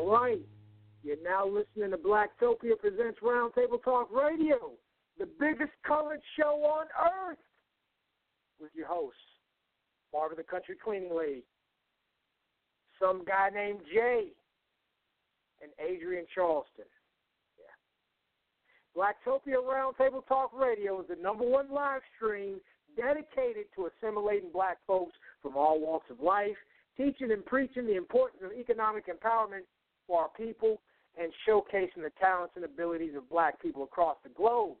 All right. You're now listening to Blacktopia Presents Roundtable Talk Radio, the biggest colored show on earth, with your hosts, Marvin the Country Cleaning Lady, some guy named Jay, and Adrienne Charleston. Yeah. Blacktopia Roundtable Talk Radio is the number one live stream dedicated to assimilating black folks from all walks of life, teaching and preaching the importance of economic empowerment for our people and showcasing the talents and abilities of black people across the globe.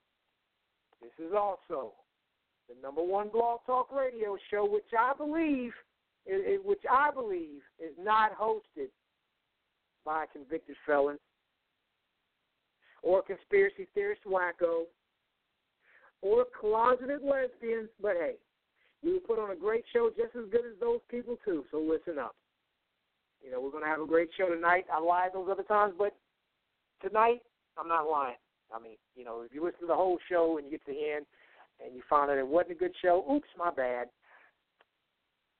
This is also the number one blog talk radio show, which I believe, which I believe is not hosted by a convicted felon or a conspiracy theorist wacko or closeted lesbians. But hey, you put on a great show just as good as those people too. So listen up. You know, we're going to have a great show tonight. I lied those other times, but tonight, I'm not lying. I mean, you know, if you listen to the whole show and you get to the end and you find out it wasn't a good show, oops, my bad.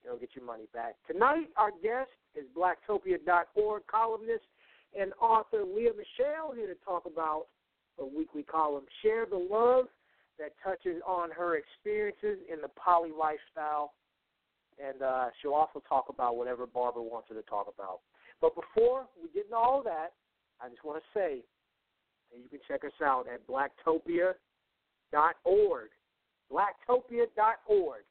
You know, get your money back. Tonight, our guest is blacktopia.org columnist and author Lea Mishell here to talk about her weekly column, Share the Love, that touches on her experiences in the poly lifestyle, and uh, she'll also talk about whatever Barbara wants her to talk about. But before we get into all that, I just want to say that you can check us out at blacktopia.org. Blacktopia.org.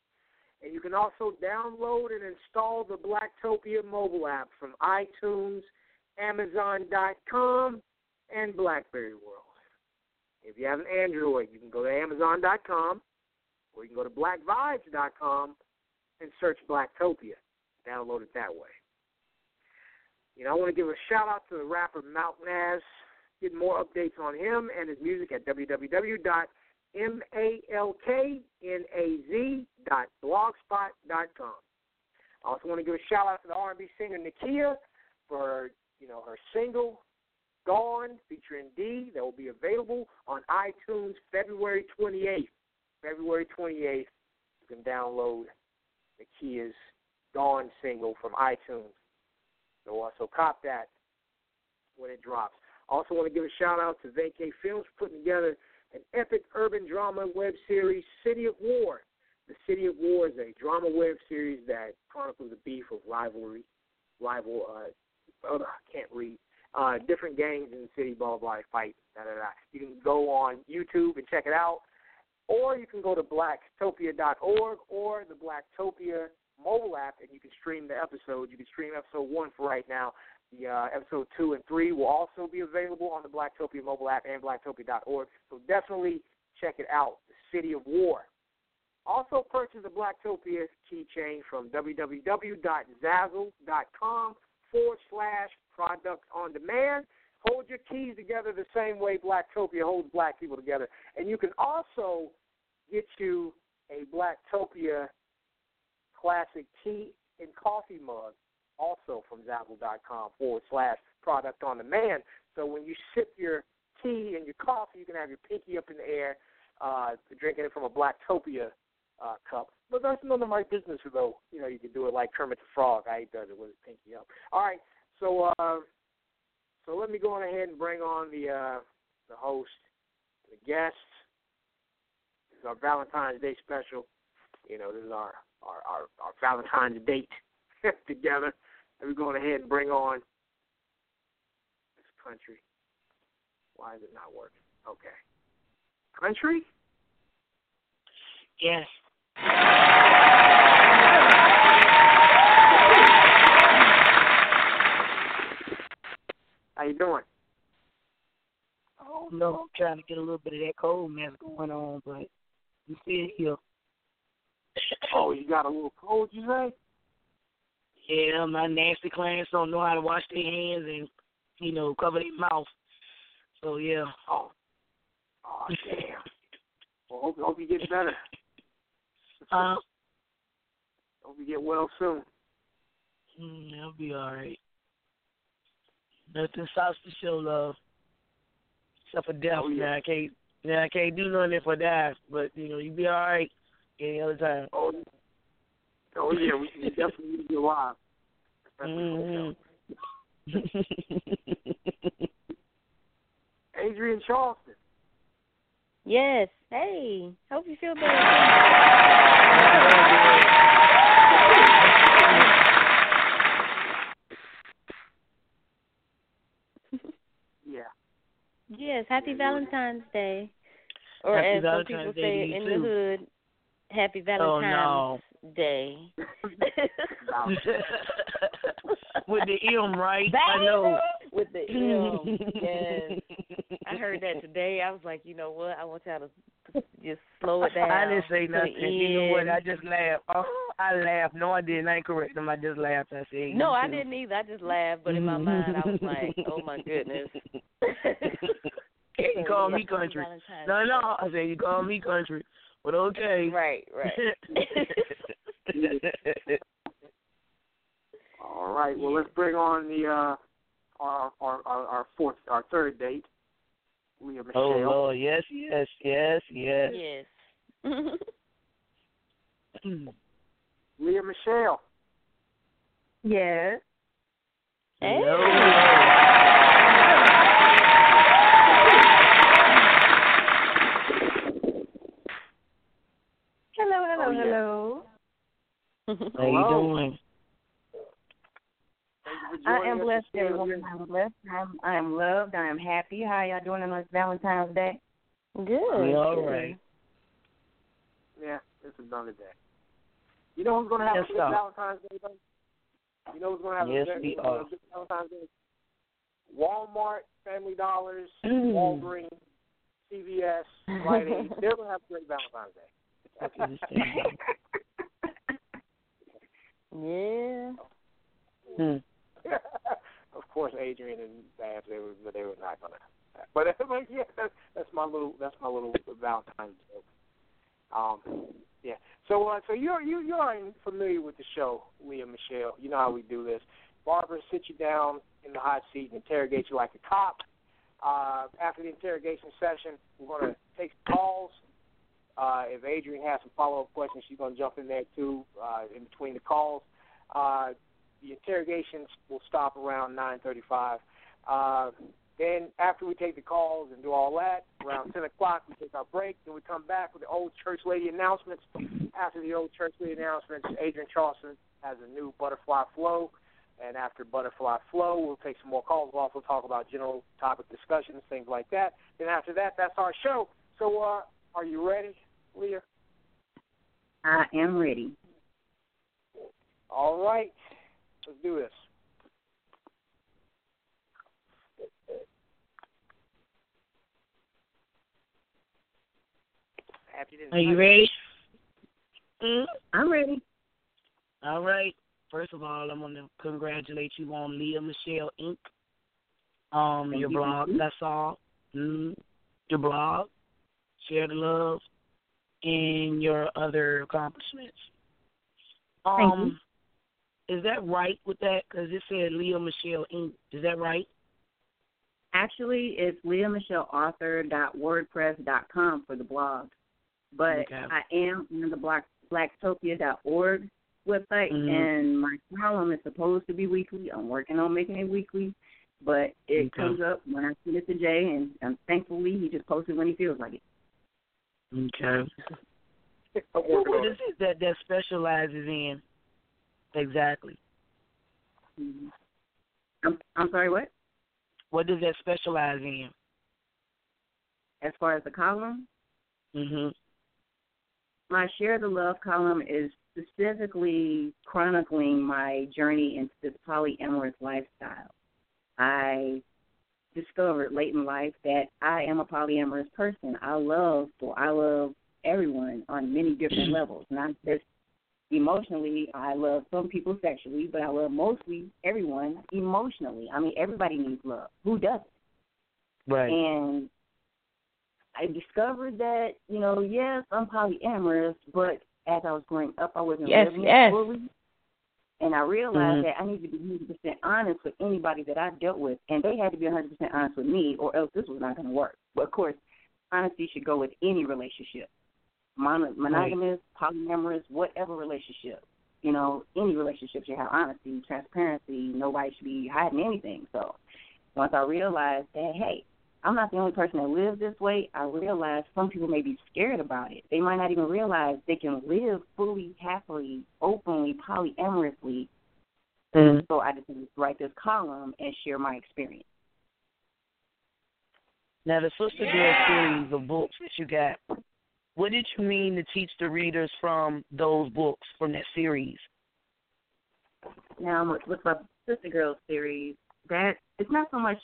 And you can also download and install the Blacktopia mobile app from iTunes, Amazon.com, and Blackberry World. If you have an Android, you can go to Amazon.com or you can go to BlackVibes.com and search Blacktopia. Download it that way. You know, I want to give a shout out to the rapper Mountain Ass. Get more updates on him and his music at www.malknaz.blogspot.com. I also want to give a shout out to the R&B singer Nakia for you know her single Gone featuring D that will be available on iTunes February 28th. February 28th, you can download Nakia's Gone single from iTunes. So also cop that when it drops. I Also want to give a shout out to Vacay Films putting together an epic urban drama web series, City of War. The City of War is a drama web series that chronicles the beef of rivalry, rival. Uh, oh, I can't read. Uh, different gangs in the city, blah blah, blah fight. Da, da, da. You can go on YouTube and check it out, or you can go to blacktopia.org or the Blacktopia mobile app, and you can stream the episode. You can stream episode one for right now. The uh, episode two and three will also be available on the Blacktopia mobile app and blacktopia.org. So definitely check it out. The City of War. Also purchase the Blacktopia keychain from www.zazzle.com forward slash product on demand. Hold your keys together the same way Blacktopia holds black people together. And you can also get you a Blacktopia classic tea and coffee mug also from Zazzle.com forward slash product on demand. So when you sip your tea and your coffee, you can have your pinky up in the air, uh, drinking it from a Blacktopia uh, cup. But that's none of my business, though. You know, you can do it like Kermit the Frog. I does it with his pinky up. All right, so uh, so let me go on ahead and bring on the uh, the host, the guests. Our Valentine's Day special. You know, this is our our our, our Valentine's date together. Let me go on ahead and bring on this country. Why is it not working? Okay. Country? Yes. How you doing? Oh no, I'm trying to get a little bit of that cold mess going on, but I'm still here. oh, you got a little cold, you say? Yeah, my nasty clients don't know how to wash their hands and, you know, cover their mouth. So yeah. Oh. Oh damn. well, hope hope you get better. Uh, hope you get well soon. Mm, I'll be all right. Nothing stops the show, love. Except for death. Oh, yeah. Now I can't. Now I can't do nothing if I die. But you know, you be all right any other time. Oh, oh yeah, we, we definitely need you alive. Mm-hmm. Adrienne Charleston. Yes. Hey. Hope you feel better. Yeah. Yes. Happy Valentine's Day. Or Happy as some people Day say in too. the hood, Happy Oh Valentine's no. Day. With the M, right? I know. With the M. Yes. I heard that today. I was like, you know what? I want y'all to just slow it down. I didn't say nothing. You know what? I just laughed. Oh, I laughed. No, I didn't. I ain't correct them. I just laughed. I said, No, I too. didn't either. I just laughed, but in my mind, I was like, "Oh my goodness." Can you call me country. No, no. I said you call me country, but okay. Right, right. All right. Well, let's bring on the uh, our, our our our fourth, our third date, Lea Mishell. oh Lord, yes, yes, yes, yes. yes. Lea Mishell. Yes. Hey. Hello, hello, Oh, yeah. hello. How you Hello. doing? Thank you for I am blessed, everyone. I'm blessed. I'm I am loved. I am happy. How y'all doing on this Valentine's Day? Good. We all good. right. Yeah, it's another day. You know who's going to have Yes, a good sir. Valentine's Day, though? You know who's going to have Yes, a, good, we uh, are. a good Valentine's Day? Walmart, Family Dollars, Mm. Walgreens, CVS, Rite Aid. They're going to have a great Valentine's Day. Fuck is thing? Yeah. Hmm. of course, Adrienne and Babs, they were, they were not gonna. But, but yeah, that's, that's my little, that's my little Valentine's joke. Um, yeah. So, uh, so you're you you are familiar with the show, Lea Mishell. You know how we do this. Barbara sits you down in the hot seat and interrogates you like a cop. Uh, after the interrogation session, we're going to take calls. Uh, if Adrienne has some follow-up questions, she's going to jump in there too uh, in between the calls. Uh, the interrogations will stop around 9:35. Uh, then, after we take the calls and do all that, around 10 o'clock, we take our break. Then we come back with the old church lady announcements. After the old church lady announcements, Adrienne Charleston has a new butterfly flow. And after butterfly flow, we'll take some more calls. Off, we'll also talk about general topic discussions, things like that. Then after that, that's our show. So, uh, are you ready, Lea? I am ready. All right, let's do this. Are you ready? Mm, I'm ready. All right. First of all, I want to congratulate you on Leah Michelle Inc. Um, Thank your you. blog. That's all. Mm, your blog. Share the love, and your other accomplishments. Thank Um, is that right with that? Because it said Lea Mishell Inc. Is that right? Actually, it's leahmichelleauthor.wordpress.com for the blog. But Okay. I am on the Black blacktopia.org website, Mhm. and my column is supposed to be weekly. I'm working on making it weekly, but it Okay. comes up when I send it to Jay, and um, thankfully he just posts it when he feels like it. Okay. I'm working What on is it. it that that specializes in? Exactly. Mhm. I'm I'm sorry, what? What does that specialize in? As far as the column, Mhm. my Share the Love column is specifically chronicling my journey into this polyamorous lifestyle. I discovered late in life that I am a polyamorous person. I love, I love everyone on many different levels, not just emotionally. I love some people sexually, but I love mostly everyone emotionally. I mean, everybody needs love. Who doesn't? Right. And I discovered that, you know, yes, I'm polyamorous, but as I was growing up, I wasn't Yes, living yes. fully. And I realized Mhm. that I need to be 100% honest with anybody that I dealt with, and they had to be 100% honest with me, or else this was not going to work. But of course, honesty should go with any relationship, Mon- monogamous, polyamorous, whatever relationship. You know, any relationship should have honesty, transparency. Nobody should be hiding anything. So once I realized that, hey, I'm not the only person that lives this way, I realize some people may be scared about it. They might not even realize they can live fully, happily, openly, polyamorously. Mhm. So I just write this column and share my experience. Now, the Sister Girl series of books that you got, what did you mean to teach the readers from those books, from that series? Now with, with my SistaGirlz series, that it's not so much.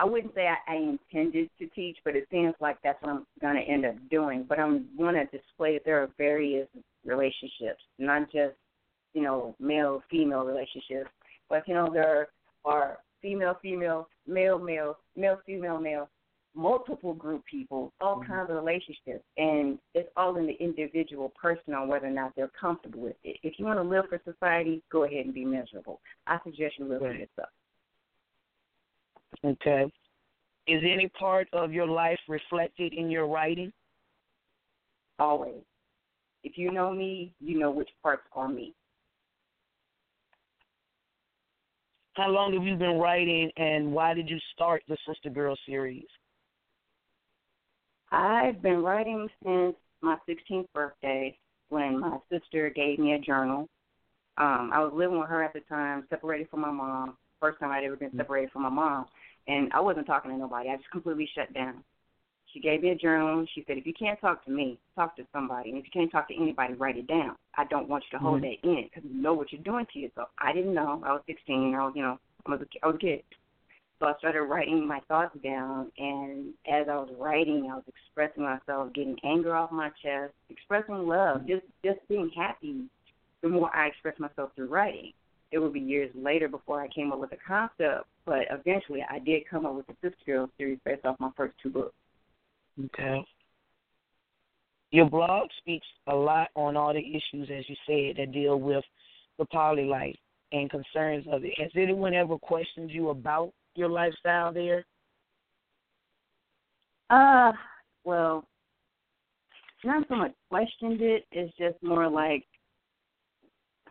I wouldn't say I, I intended to teach, but it seems like that's what I'm going to end up doing. But I'm going to display that there are various relationships, not just you know male female relationships, but you know there are female female male male male female male multiple group people, all mm-hmm. kinds of relationships, and it's all in the individual person on whether or not they're comfortable with it. If you want to live for society, go ahead and be miserable. I suggest you live for yourself. Okay. Is any part of your life reflected in your writing? Always. If you know me, you know which parts are me. How long have you been writing, and why did you start the Sister Girl series? I've been writing since my 16th birthday when my sister gave me a journal. Um, I was living with her at the time, separated from my mom. First time I'd ever been separated from my mom, and I wasn't talking to nobody. I just completely shut down. She gave me a journal. She said, if you can't talk to me, talk to somebody. And if you can't talk to anybody, write it down. I don't want you to hold Mhm. that in because you know what you're doing to yourself. I didn't know. I was 16. I was, you know, I was a, I was a kid. So I started writing my thoughts down, and as I was writing, I was expressing myself, getting anger off my chest, expressing love, just just being happy. The more I expressed myself through writing, it would be years later before I came up with a concept. But eventually, I did come up with the Sister Girl series based off my first two books. Okay. Your blog speaks a lot on all the issues, as you said, that deal with the poly life and concerns of it. Has anyone ever questioned you about your lifestyle there? Uh, well, not so much questioned it. It's just more like,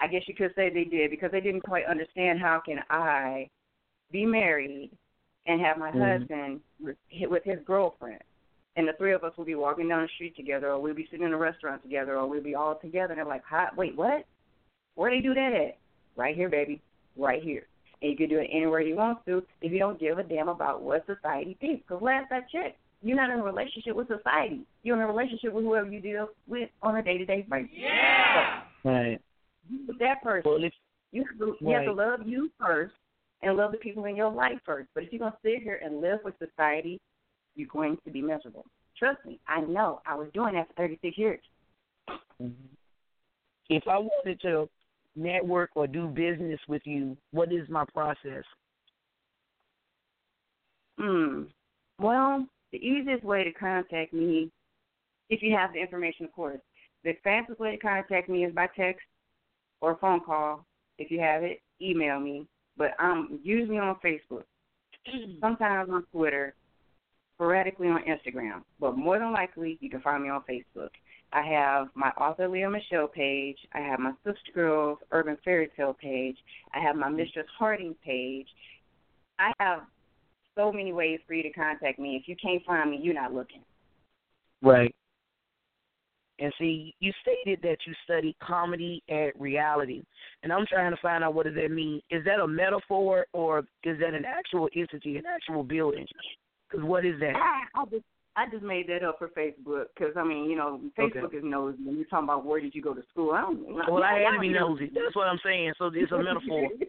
I guess you could say they did because they didn't quite understand how can I be married and have my Mhm. husband with, with his girlfriend, and the three of us will be walking down the street together, or we'll be sitting in a restaurant together, or we'll be all together. And they're like, Hi, wait, what? Where they do that at? Right here, baby, right here. And you can do it anywhere you want to if you don't give a damn about what society thinks. Because last I checked, you're not in a relationship with society. You're in a relationship with whoever you deal with on a day to day basis. Yeah. Right. With that person, Well, if you have, to, you have to love you first and love the people in your life first. But if you're gonna sit here and live with society, you're going to be miserable. Trust me, I know. I was doing that for 36 years. if I wanted to network or do business with you, what is my process? Hmm. Well, the easiest way to contact me, if you have the information, of course, the fastest way to contact me is by text or phone call. If you have it, email me. But I'm usually on Facebook, sometimes on Twitter, sporadically on Instagram. But more than likely, you can find me on Facebook. I have my author Lea Mishell page. I have my SistaGirlz Urban Fairy Tale page. I have my Mistress Harding page. I have so many ways for you to contact me. If you can't find me, you're not looking. Right. And see, you stated that you study comedy and reality, and I'm trying to find out what does that mean. Is that a metaphor or is that an actual entity, an actual building? Because what is that? I, I just I just made that up for Facebook because I mean, you know, Facebook Okay. is nosy. When you're talking about where did you go to school, I don't. Well, I had to be nosy. That's what I'm saying. So it's a metaphor.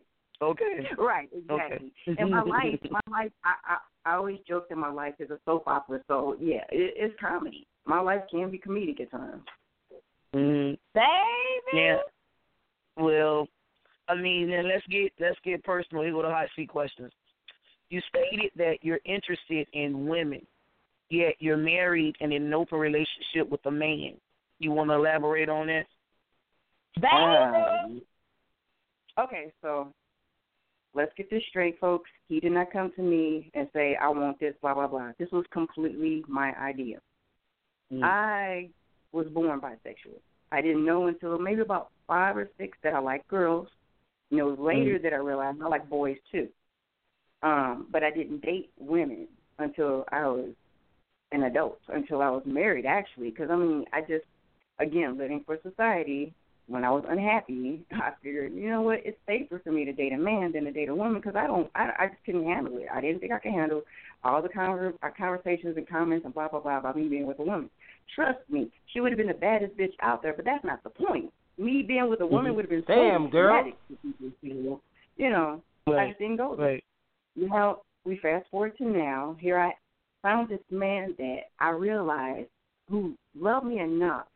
Okay. right, exactly. And my life, my life, I, I I always joke that my life is a soap opera. So yeah, it, it's comedy. My life can be comedic at times. Mm, Baby. yeah. Well, I mean, then let's get let's get personal. Here go the hot seat questions. You stated that you're interested in women, yet you're married and in an open relationship with a man. You want to elaborate on that? Um, okay, so let's get this straight, folks. He did not come to me and say, I want this, blah, blah, blah. This was completely my idea. Mm. I was born bisexual. I didn't know until maybe about five or six that I liked girls. You know, it was later that I realized I like boys too. Um, but I didn't date women until I was an adult, until I was married actually. Because I mean, I just, again, living for society. When I was unhappy, I figured, you know what, it's safer for me to date a man than to date a woman because I don't, I, I just couldn't handle it. I didn't think I could handle all the conver- uh, conversations and comments and blah blah blah about me being with a woman. Trust me, she would have been the baddest bitch out there, but that's not the point. Me being with a woman Mhm. would have been Damn, so girl. dramatic for people to feel. You know, I Right. just didn't go there. Right. You know, we fast forward to now. Here I found this man that I realized who loved me enough.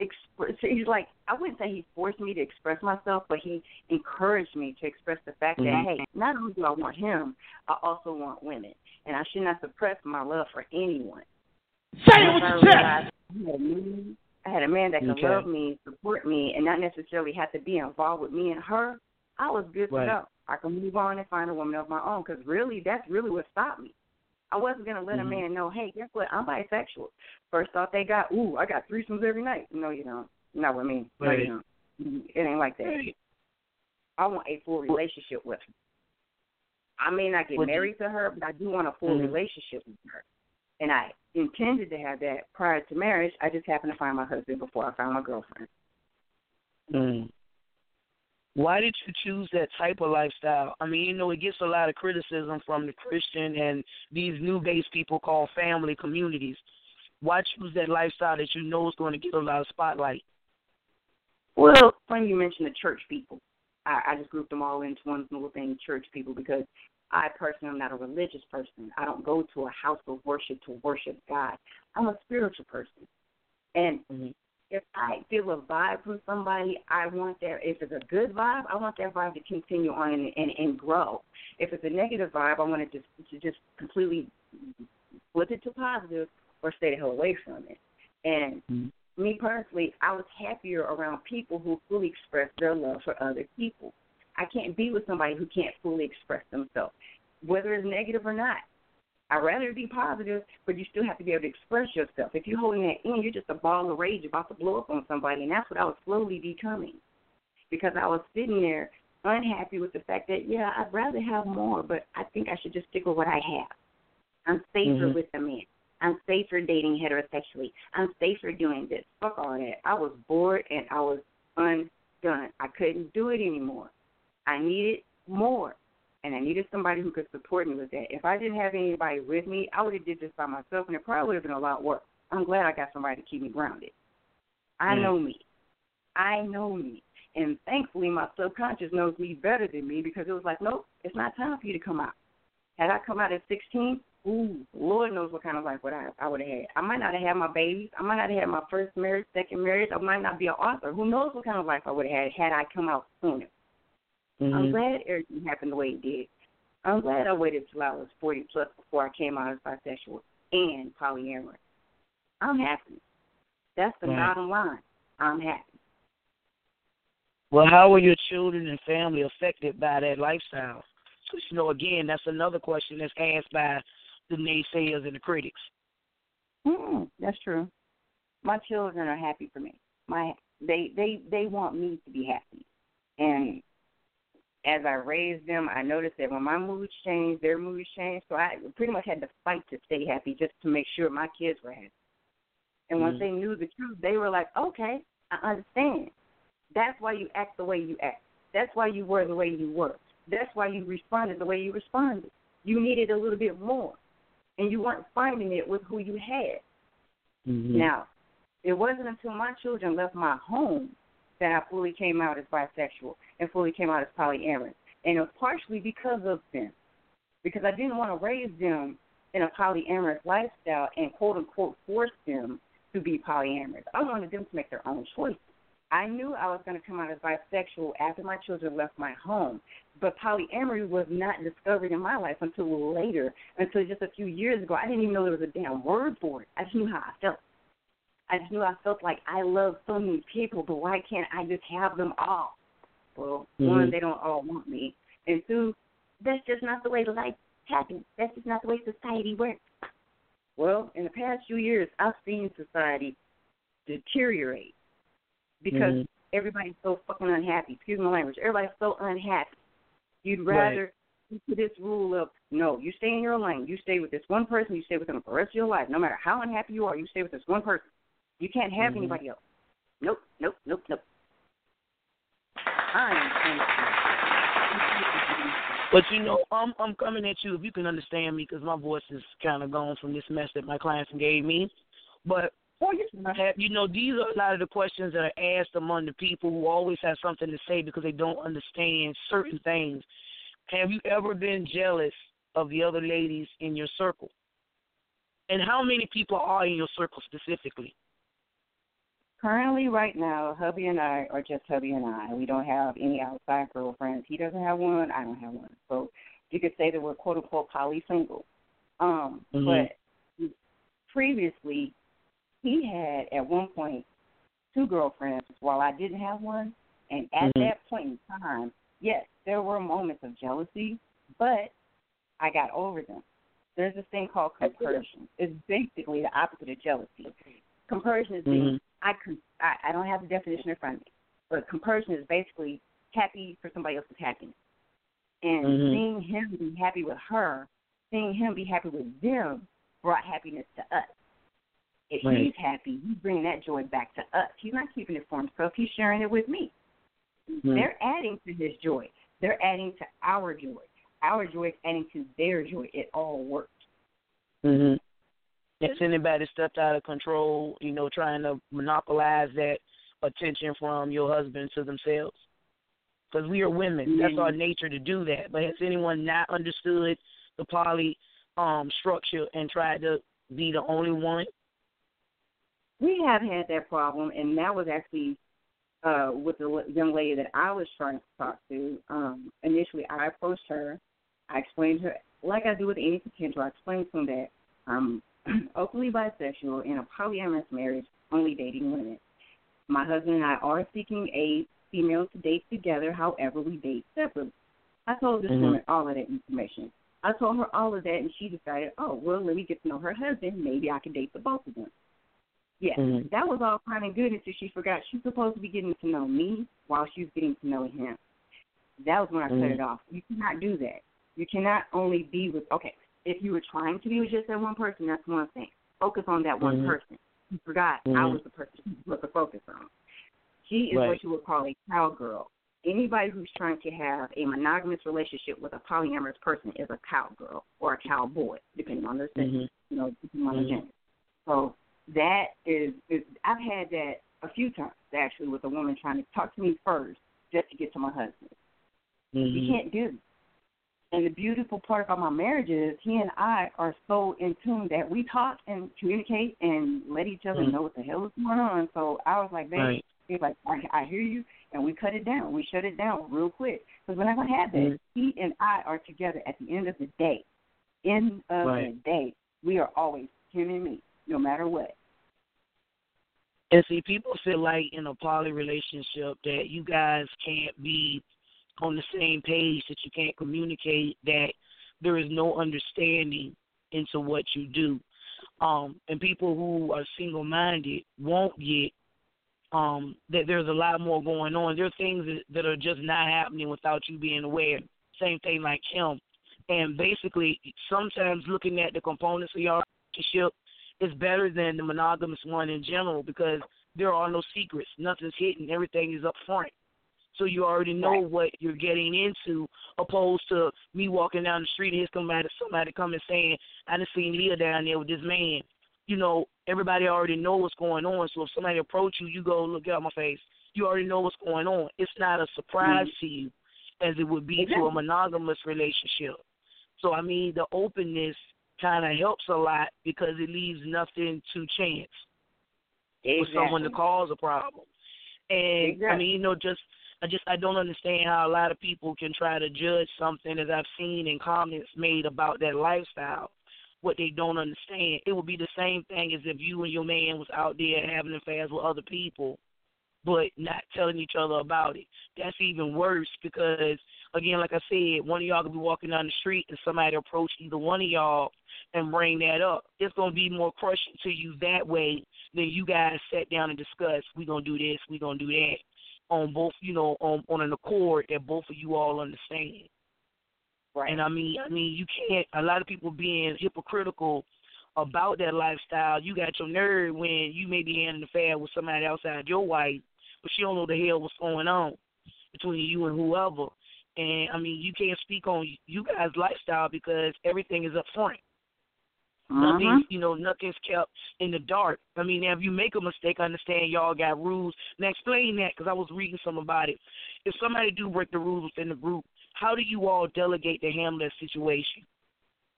That express, he's like I wouldn't say he forced me to express myself, but he encouraged me to express the fact Mhm. that hey, not only do I want him, I also want women, and I should not suppress my love for anyone. Say it with I your chest. I had a man- I had a man that could Okay. love me, support me, and not necessarily have to be involved with me and her. I was good to go. I can move on and find a woman of my own because really, that's really what stopped me. I wasn't gonna let Mhm. a man know, hey, guess what? I'm bisexual. First thought they got, ooh, I got threesomes every night. No, you don't. Not with me. No, you don't. Mm, It ain't like that. Right. I want a full relationship with her. I may not get Would you- married to her, but I do want a full Mhm. relationship with her. And I intended to have that prior to marriage. I just happened to find my husband before I found my girlfriend. Mm. Why did you choose that type of lifestyle? I mean, you know, it gets a lot of criticism from the Christian and these new base people called family communities. Why choose that lifestyle that you know is going to get a lot of spotlight? Well, funny you mentioned the church people. I, I just grouped them all into one little thing, church people, because I personally am not a religious person. I don't go to a house of worship to worship God. I'm a spiritual person. And mm-hmm. If I feel a vibe from somebody, I want that. If it's a good vibe, I want that vibe to continue on and, and, and grow. If it's a negative vibe, I want it to, to just completely flip it to positive or stay the hell away from it. And mm-hmm. me personally, I was happier around people who fully express their love for other people. I can't be with somebody who can't fully express themselves, whether it's negative or not. I'd rather be positive, but you still have to be able to express yourself. If you're holding that in, you're just a ball of rage about to blow up on somebody, and that's what I was slowly becoming. Because I was sitting there unhappy with the fact that, yeah, I'd rather have more, but I think I should just stick with what I have. I'm safer mm-hmm. with a man. I'm safer dating heterosexually. I'm safer doing this. Fuck all that. I was bored and I was undone. I couldn't do it anymore. I needed more. And I needed somebody who could support me with that. If I didn't have anybody with me, I would have did this by myself and it probably would have been a lot worse. I'm glad I got somebody to keep me grounded. I mm. know me. I know me. And thankfully my subconscious knows me better than me because it was like, Nope, it's not time for you to come out. Had I come out at sixteen, ooh, Lord knows what kind of life would I I would have had. I might not have had my babies. I might not have had my first marriage, second marriage. I might not be an author. Who knows what kind of life I would have had had I come out sooner. Mm-hmm. I'm glad everything happened the way it did. I'm glad I waited till I was 40 plus before I came out as bisexual and polyamorous. I'm happy. That's the right. bottom line. I'm happy. Well, how were your children and family affected by that lifestyle? Because, you know, again, that's another question that's asked by the naysayers and the critics. Mm, that's true. My children are happy for me. My they they they want me to be happy, and as I raised them, I noticed that when my moods changed, their moods changed. So I pretty much had to fight to stay happy just to make sure my kids were happy. And once mm-hmm. they knew the truth, they were like, okay, I understand. That's why you act the way you act. That's why you were the way you were. That's why you responded the way you responded. You needed a little bit more, and you weren't finding it with who you had. Mm-hmm. Now, it wasn't until my children left my home that I fully came out as bisexual and fully came out as polyamorous. And it was partially because of them. Because I didn't want to raise them in a polyamorous lifestyle and quote unquote force them to be polyamorous. I wanted them to make their own choices. I knew I was going to come out as bisexual after my children left my home, but polyamory was not discovered in my life until later, until just a few years ago. I didn't even know there was a damn word for it. I just knew how I felt. I just knew I felt like I love so many people, but why can't I just have them all? Well, mm-hmm. one, they don't all want me, and two, that's just not the way life happens. That's just not the way society works. Well, in the past few years, I've seen society deteriorate because mm-hmm. everybody's so fucking unhappy. Excuse my language. Everybody's so unhappy. You'd rather right. to this rule of no, you stay in your lane. You stay with this one person. You stay with them for the rest of your life. No matter how unhappy you are, you stay with this one person. You can't have mm-hmm. anybody else. Nope, nope, nope, nope. I'm but you know, I'm I'm coming at you if you can understand me because my voice is kind of gone from this mess that my clients gave me. But oh, yes. have, you know, these are a lot of the questions that are asked among the people who always have something to say because they don't understand certain things. Have you ever been jealous of the other ladies in your circle? And how many people are in your circle specifically? Currently, right now, hubby and I are just hubby and I. We don't have any outside girlfriends. He doesn't have one. I don't have one. So you could say that we're quote unquote poly single. Um, mm-hmm. But previously, he had at one point two girlfriends while I didn't have one. And at mm-hmm. that point in time, yes, there were moments of jealousy, but I got over them. There's this thing called compersion. It's basically the opposite of jealousy. Compersion is being mm-hmm. I, I I don't have the definition in front of me, but compersion is basically happy for somebody else's happiness, and mm-hmm. seeing him be happy with her, seeing him be happy with them, brought happiness to us. If Right. he's happy, you bring that joy back to us. He's not keeping it for himself. He's sharing it with me. Mhm. They're adding to his joy. They're adding to our joy. Our joy is adding to their joy. It all works. Mhm. If anybody stepped out of control, you know, trying to monopolize that attention from your husband to themselves, because we are women. That's our nature to do that. But has anyone not understood the poly um structure and tried to be the only one? We have had that problem, and that was actually uh, with the young lady that I was trying to talk to. Um, initially, I approached her. I explained to her, like I do with any potential, I explained to them that I'm openly bisexual in a polyamorous marriage, only dating women. My husband and I are seeking a female to date together, however, we date separately. I told this Mhm. woman all of that information. I told her all of that, and she decided, oh, well, let me get to know her husband. Maybe I can date the both of them. Yeah, Mhm. that was all fine and good until she forgot she's supposed to be getting to know me while she's getting to know him. That was when I cut Mhm. it off. You cannot do that. You cannot only be with okay. If you were trying to be with just that one person, that's one thing. Focus on that one Mhm. person. You forgot I Mhm. was the person you were to focus on. She is Right. what you would call a cowgirl. Anybody who's trying to have a monogamous relationship with a polyamorous person is a cowgirl or a cowboy, depending on their sex, Mhm. you know, depending on their Mhm. gender. So that is, is I've had that a few times actually with a woman trying to talk to me first just to get to my husband. You Mhm. can't do. And the beautiful part about my marriage is he and I are so in tune that we talk and communicate and let each other Mhm. know what the hell is going on. So I was like, babe, Right. he's like, I, I hear you, and we cut it down. We shut it down real quick because we're not gonna have that. Mhm. He and I are together at the end of the day. End of Right. the day, we are always him and me, no matter what. And see, people feel like in a poly relationship that you guys can't be on the same page, that you can't communicate, that there is no understanding into what you do. Um, and people who are single minded won't get um, that there's a lot more going on. There are things that, are just not happening without you being aware. Same thing like him. And basically, sometimes looking at the components of your relationship is better than the monogamous one in general because there are no secrets. Nothing's hidden. Everything is up front. So you already know what you're getting into, opposed to me walking down the street and here's somebody somebody coming saying, I done seen Lea down there with this man. You know, everybody already know what's going on. So if somebody approach you, you go look out my face. You already know what's going on. It's not a surprise mm-hmm. to you as it would be to a monogamous relationship. So I mean the openness kind of helps a lot because it leaves nothing to chance for someone to cause a problem. And I mean, you know, just I just I don't understand how a lot of people can try to judge something as I've seen in comments made about that lifestyle. What they don't understand, it would be the same thing as if you and your man was out there having affairs with other people, but not telling each other about it. That's even worse because, again, like I said, one of y'all could be walking down the street and somebody approach either one of y'all and bring that up. It's gonna be more crushing to you that way than you guys sat down and discussed. We gonna do this, we gonna do that on both, you know, on on an accord that both of you all understand. Right. And I mean, I mean, you can't. A lot of people being hypocritical about that lifestyle. You got your nerve when you may be having an affair with somebody outside your wife, but she don't know the hell what's going on between you and whoever. And I mean, you can't speak on you guys' lifestyle because everything is up front. Nothing's, uh-huh. you know, nothing's kept in the dark. I mean, if you make a mistake, I understand y'all got rules. Now explain that because I was reading some about it. If somebody do break the rules within the group, how do you all delegate to handle that situation?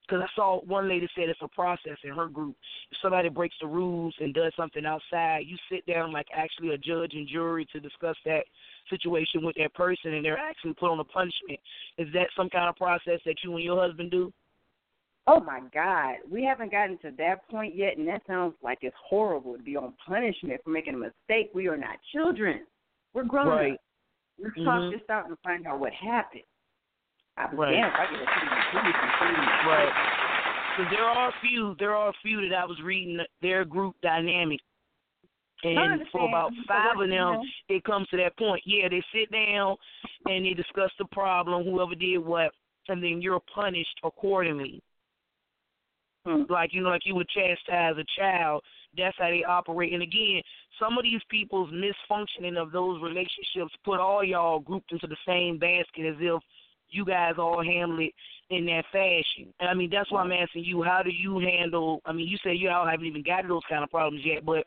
Because I saw one lady said it's a process in her group. If somebody breaks the rules and does something outside, you sit down like actually a judge and jury to discuss that situation with that person, and they're actually put on a punishment. Is that some kind of process that you and your husband do? Oh my God, we haven't gotten to that point yet, and that sounds like it's horrible to be on punishment for making a mistake. We are not children; we're grown Right. up. Let's talk Mhm. this out and find out what happened. I was Right. damn if I get a TV Right. Because there are a few, there are a few that I was reading their group dynamic, and for about five of them, it comes to that point. Yeah, they sit down and they discuss the problem, whoever did what, and then you're punished accordingly. Hmm. Like you know, like you would chastise a child. That's how they operate. And again, some of these people's misfunctioning of those relationships put all y'all grouped into the same basket as if you guys all handle it in that fashion. And I mean, that's why I'm asking you, how do you handle? I mean, you say you all haven't even got those kind of problems yet, but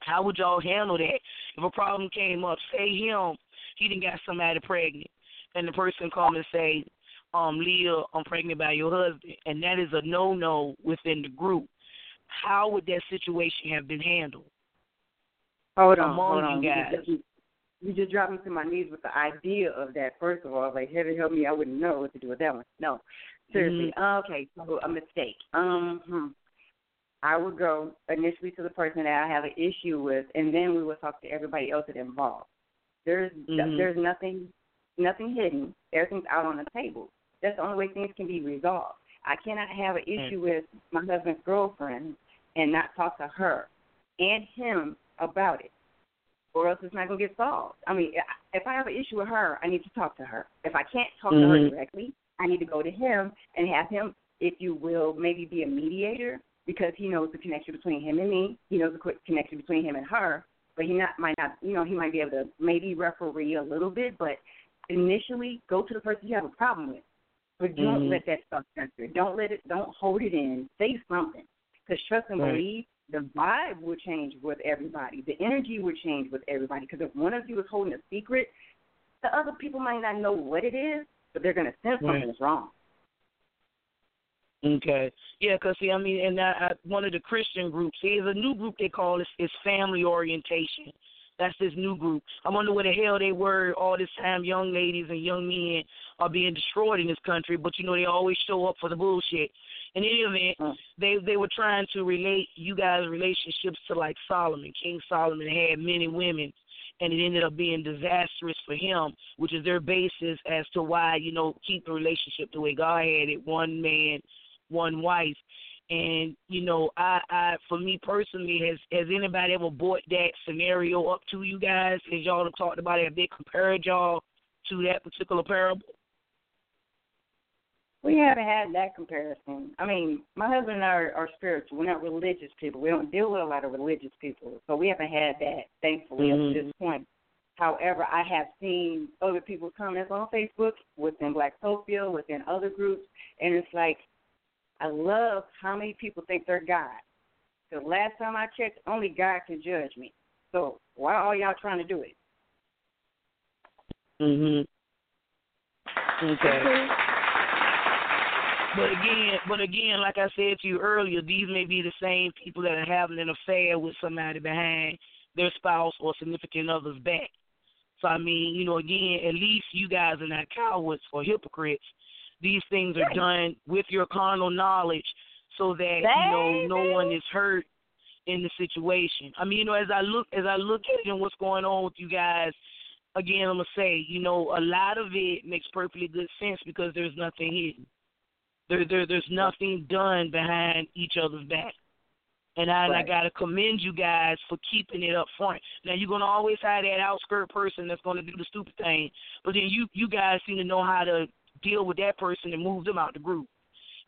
how would y'all handle that if a problem came up? Say him, he didn't got somebody pregnant, and the person come and say, um, Lea, I'm pregnant by your husband, and that is a no no within the group. How would that situation have been handled? Hold on, hold on. you guys? You, you just dropped me to my knees with the idea of that. First of all, like heaven help me, I wouldn't know what to do with that one. No, seriously. Mm-hmm. Okay, so a mistake. Um, hmm. I would go initially to the person that I have an issue with, and then we would talk to everybody else that's involved. There's Mhm. there's nothing nothing hidden. Everything's out on the table. That's the only way things can be resolved. I cannot have an issue with my husband's girlfriend and not talk to her and him about it, or else it's not going to get solved. I mean, if I have an issue with her, I need to talk to her. If I can't talk to her Mhm. directly, I need to go to him and have him, if you will, maybe be a mediator because he knows the connection between him and me. He knows the quick connection between him and her, but he not might not, you know, he might be able to maybe referee a little bit, but initially go to the person you have a problem with. But don't Mhm. let that stuff center. Don't let it. Don't hold it in. Say something. Because trust and Right. believe, the vibe will change with everybody. The energy will change with everybody. Because if one of you is holding a secret, the other people might not know what it is, but they're going to sense Right. something's wrong. Okay. Yeah, 'cause see, I mean, and I, I, one of the Christian groups, there's a new group they call it, is family orientation. That's this new group. I wonder where the hell they were all this time. Young ladies and young men are being destroyed in this country, but you know they always show up for the bullshit. In any event, Mm. they they were trying to relate you guys' relationships to like Solomon. King Solomon had many women, and it ended up being disastrous for him, which is their basis as to why you know keep the relationship the way God had it, one man, one wife. And you know, I, I, for me personally, has has anybody ever brought that scenario up to you guys? As y'all have talked about it, have they compared y'all to that particular parable? We haven't had that comparison. I mean, my husband and I are, are spiritual. We're not religious people. We don't deal with a lot of religious people, so we haven't had that, thankfully, up Mhm. to this point. However, I have seen other people's comments on Facebook, within Blacktopia, within other groups, and it's like, I love how many people think they're God. The last time I checked, only God can judge me. So why are y'all trying to do it? Mhm. Okay. But again, but again, like I said to you earlier, these may be the same people that are having an affair with somebody behind their spouse or significant other's back. So I mean, you know, again, at least you guys are not cowards or hypocrites. These things are done with your carnal knowledge, so that you know no one is hurt in the situation. I mean, you know, as I look as I look at it and what's going on with you guys, again, I'm gonna say, you know, a lot of it makes perfectly good sense because there's nothing hidden. There, there, there's nothing done behind each other's back. And I, and I gotta commend you guys for keeping it up front. Now you're gonna always have that outskirt person that's gonna do the stupid thing, but then you, you guys seem to know how to deal with that person and move them out the group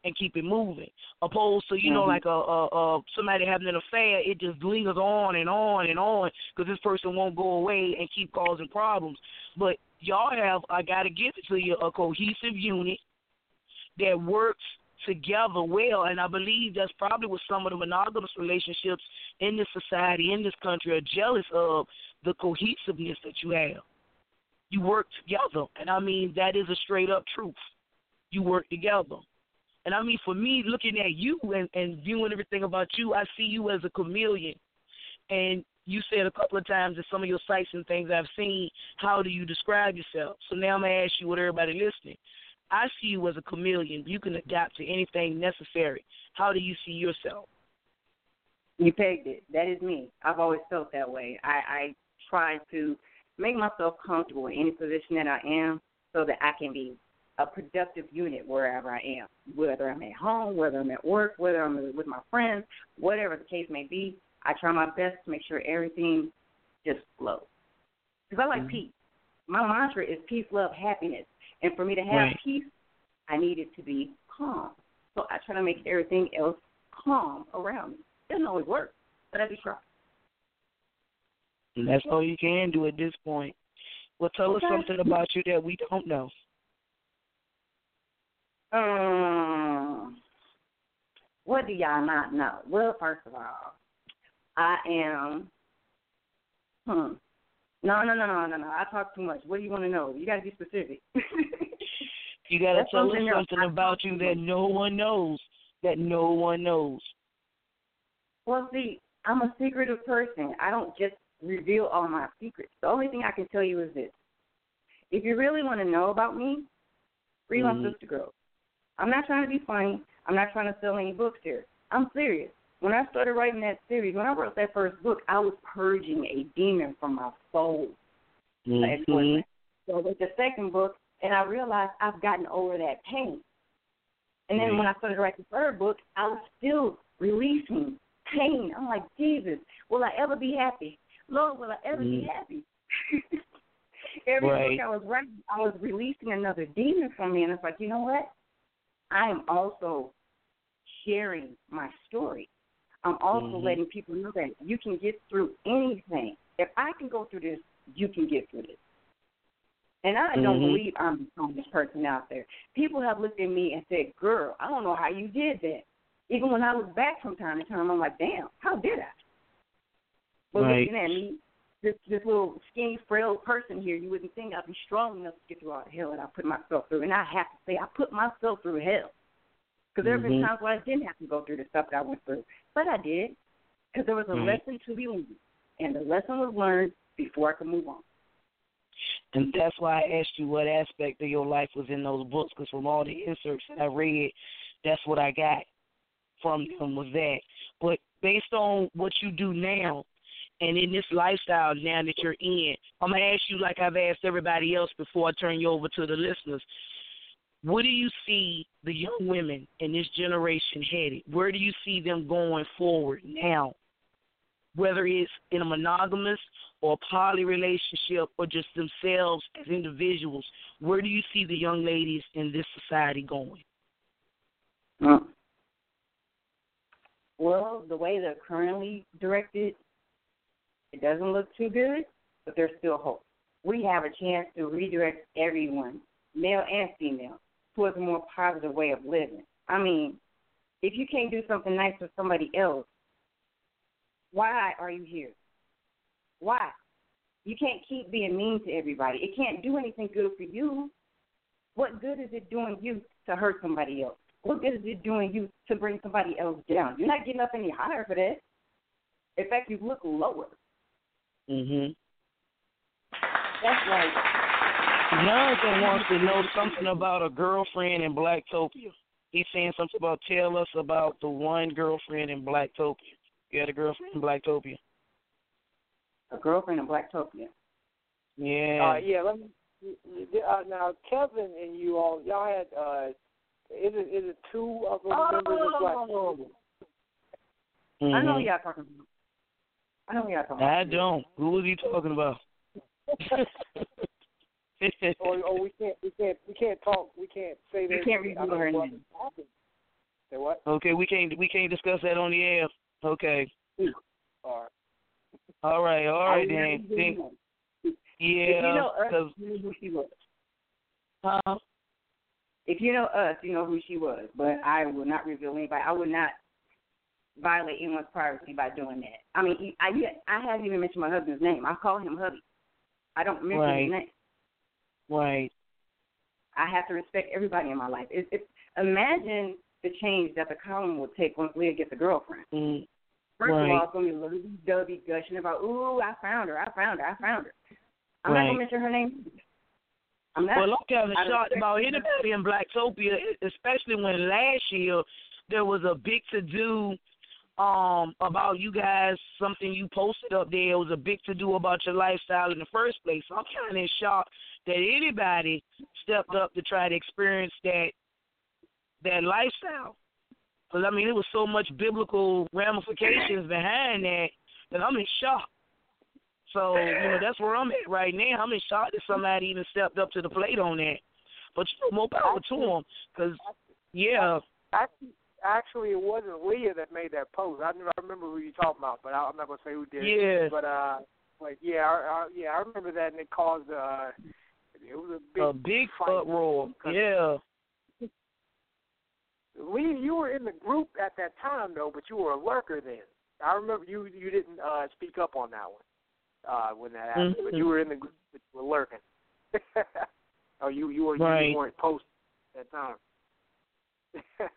and keep it moving. Opposed to you know Mhm. like a, a, a somebody having an affair, it just lingers on and on and on because this person won't go away and keep causing problems. But y'all have, I gotta give it to you, a cohesive unit that works together well, and I believe that's probably what some of the monogamous relationships in this society, in this country, are jealous of the cohesiveness that you have. You work together, and I mean that is a straight up truth. You work together. And I mean, for me, looking at you and, and viewing everything about you, I see you as a chameleon. And you said a couple of times in some of your sites and things I've seen, how do you describe yourself? So now I'm going to ask you what everybody listening. I see you as a chameleon. You can adapt to anything necessary. How do you see yourself? You pegged it. That is me. I've always felt that way. I, I try to make myself comfortable in any position that I am so that I can be a productive unit wherever I am, whether I'm at home, whether I'm at work, whether I'm with my friends, whatever the case may be. I try my best to make sure everything just flows. Because I like Mhm. peace. My mantra is peace, love, happiness. And for me to have Right. peace, I need it to be calm. So I try to make everything else calm around me. It doesn't always work, but I do try. And that's all you can do at this point. Well, tell Okay. us something about you that we don't know. Um, what do y'all not know? Well, first of all, I am. Hmm. No, no, no, no, no, no. I talk too much. What do you want to know? You got to be specific. You got to tell us something else. about you that no one knows. That no one knows. well, see, I'm a secretive person. I don't just reveal all my secrets. The only thing I can tell you is this: if you really want to know about me, read Mhm. my sister girl. I'm not trying to be funny. I'm not trying to sell any books here. I'm serious. When I started writing that series, when I wrote that first book, I was purging a demon from my soul. Mhm. So with the second book, and I realized I've gotten over that pain. And then Right. when I started writing the third book, I was still releasing pain. I'm like, Jesus, will I ever be happy? Lord, will I ever be Mhm. happy? Every Right. book I was writing, I was releasing another demon from me, and it's like, you know what? I am also sharing my story. I'm also Mhm. letting people know that you can get through anything. If I can go through this, you can get through this. And I don't Mhm. believe I'm the strongest person out there. People have looked at me and said, "Girl, I don't know how you did that." Even when I was back from time to time, I'm like, "Damn, how did I?" But Right. looking at me, this this little skinny, frail person here, you wouldn't think I'd be strong enough to get through all the hell that I put myself through. And I have to say, I put myself through hell. Because there have been Mhm. times where I didn't have to go through the stuff that I went through, but I did, because there was a Right. lesson to be learned, and the lesson was learned before I could move on. And that's why I asked you what aspect of your life was in those books, because from all the inserts that I read, that's what I got from them was that. But based on what you do now, and in this lifestyle now that you're in, I'm gonna ask you like I've asked everybody else before I turn you over to the listeners. What do you see the young women in this generation headed? Where do you see them going forward now? Whether it's in a monogamous or poly relationship or just themselves as individuals, where do you see the young ladies in this society going? Mm. Well, the way they're currently directed, it doesn't look too good, but there's still hope. We have a chance to redirect everyone, male and female, towards a more positive way of living. I mean, if you can't do something nice for somebody else, why are you here? Why? You can't keep being mean to everybody. It can't do anything good for you. What good is it doing you to hurt somebody else? What good is it doing you to bring somebody else down? You're not getting up any higher for that. In fact, you look lower. Mhm. That's like Jonathan wants to know something about a girlfriend in Blacktopia. He's saying something about tell us about the one girlfriend in Blacktopia. You had a girlfriend in Blacktopia. a girlfriend in Blacktopia. Yeah. Uh, yeah, let me. Uh, now, Kevin and you all, y'all had. Uh, is it is it two of the members of Black? Oh, Mhm. I know y'all talking about. I know what y'all talking I don't. Who was he talking about? or, or oh, oh, we can't we can't we can't talk we can't say that. We can't I reveal mean, her name. Say what? okay, we can't we can't discuss that on the air. Okay. All right. All right, all I right would then. Think, yeah, If you know us, 'cause- you know who she was. huh? If you know us, you know who she was. But I will not reveal anybody. I would not violate anyone's privacy by doing that. I mean, I I haven't even mentioned my husband's name. I call him hubby. I don't mention Right. his name. Right. I have to respect everybody in my life. It, it, imagine the change that the column will take once Lea gets a girlfriend. Mm, First Right. of all, it's going to be lovey dovey gushing about, ooh, I found her, I found her, I found her. I'm not going to mention her name. I'm not. Well, I'm kind of shocked about anybody in Blacktopia, especially when last year there was a big to do um about you guys something you posted up there. It was a big to do about your lifestyle in the first place. So I'm kind of in shock that anybody stepped up to try to experience that that lifestyle. Because I mean, there was so much biblical ramifications behind that that I'm in shock. So you know that's where I'm at right now. I'm in shock that somebody even stepped up to the plate on that. But you know, more power to them, because yeah, Actually, actually, it wasn't Lea that made that post. I, I remember who you're talking about, but I, I'm not gonna say who did. Yeah. But uh, like yeah, I, I, yeah, I remember that, and it caused uh, it was a big a big uproar. Yeah. Lea, you were in the group at that time though, but you were a lurker then. I remember you you didn't uh speak up on that one uh when that happened, but you Mhm. were in the group, but you were lurking. oh, you you were Right. you weren't posting at that time.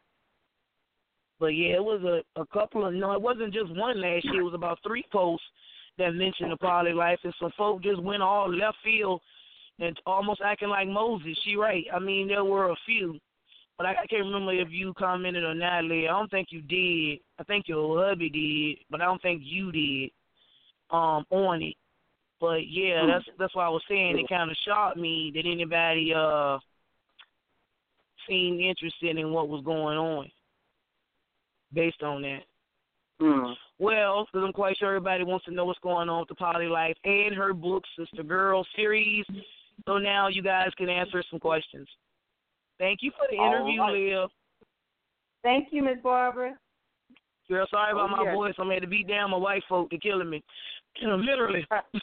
But yeah, it was a a couple of no, it wasn't just one last year. It was about three posts that mentioned the poly life, and some folk just went all left field and almost acting like Moses. She right. I mean, there were a few, but I, I can't remember if you commented or not, Lea. I don't think you did. I think your hubby did, but I don't think you did um on it. But yeah, that's that's why I was saying it kind of shocked me that anybody uh seemed interested in what was going on based on that. Hmm. Well, because I'm quite sure everybody wants to know what's going on with the Poly Life and her book, Sister Girl series. So now you guys can answer some questions. Thank you for the All interview, right. Lea. Thank you, Miss Barbara. Girl, sorry about Oh, my voice. I'm had to beat down my white folk. They're killing me. Literally.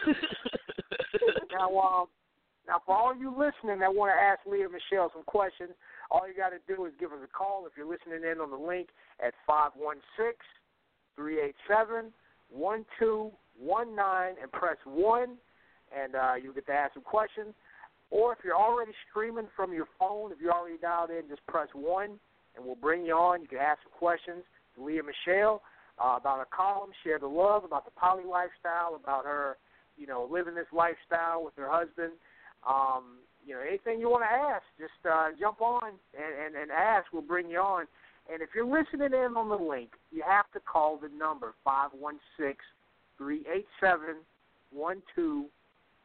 now, um, now for all you listening that want to ask Lea Mishell some questions, all you got to do is give us a call if you're listening in on the link at five one six three eight seven one two one nine and press one, and uh, you'll get to ask some questions. Or if you're already streaming from your phone, if you're already dialed in, just press one, and we'll bring you on. You can ask some questions to Lea Mishell uh, about her column, share the love, about the poly lifestyle, about her, you know, living this lifestyle with her husband. Um, you know, anything you want to ask, just uh, jump on and, and, and ask. We'll bring you on. And if you're listening in on the link, you have to call the number five one six three eight seven one two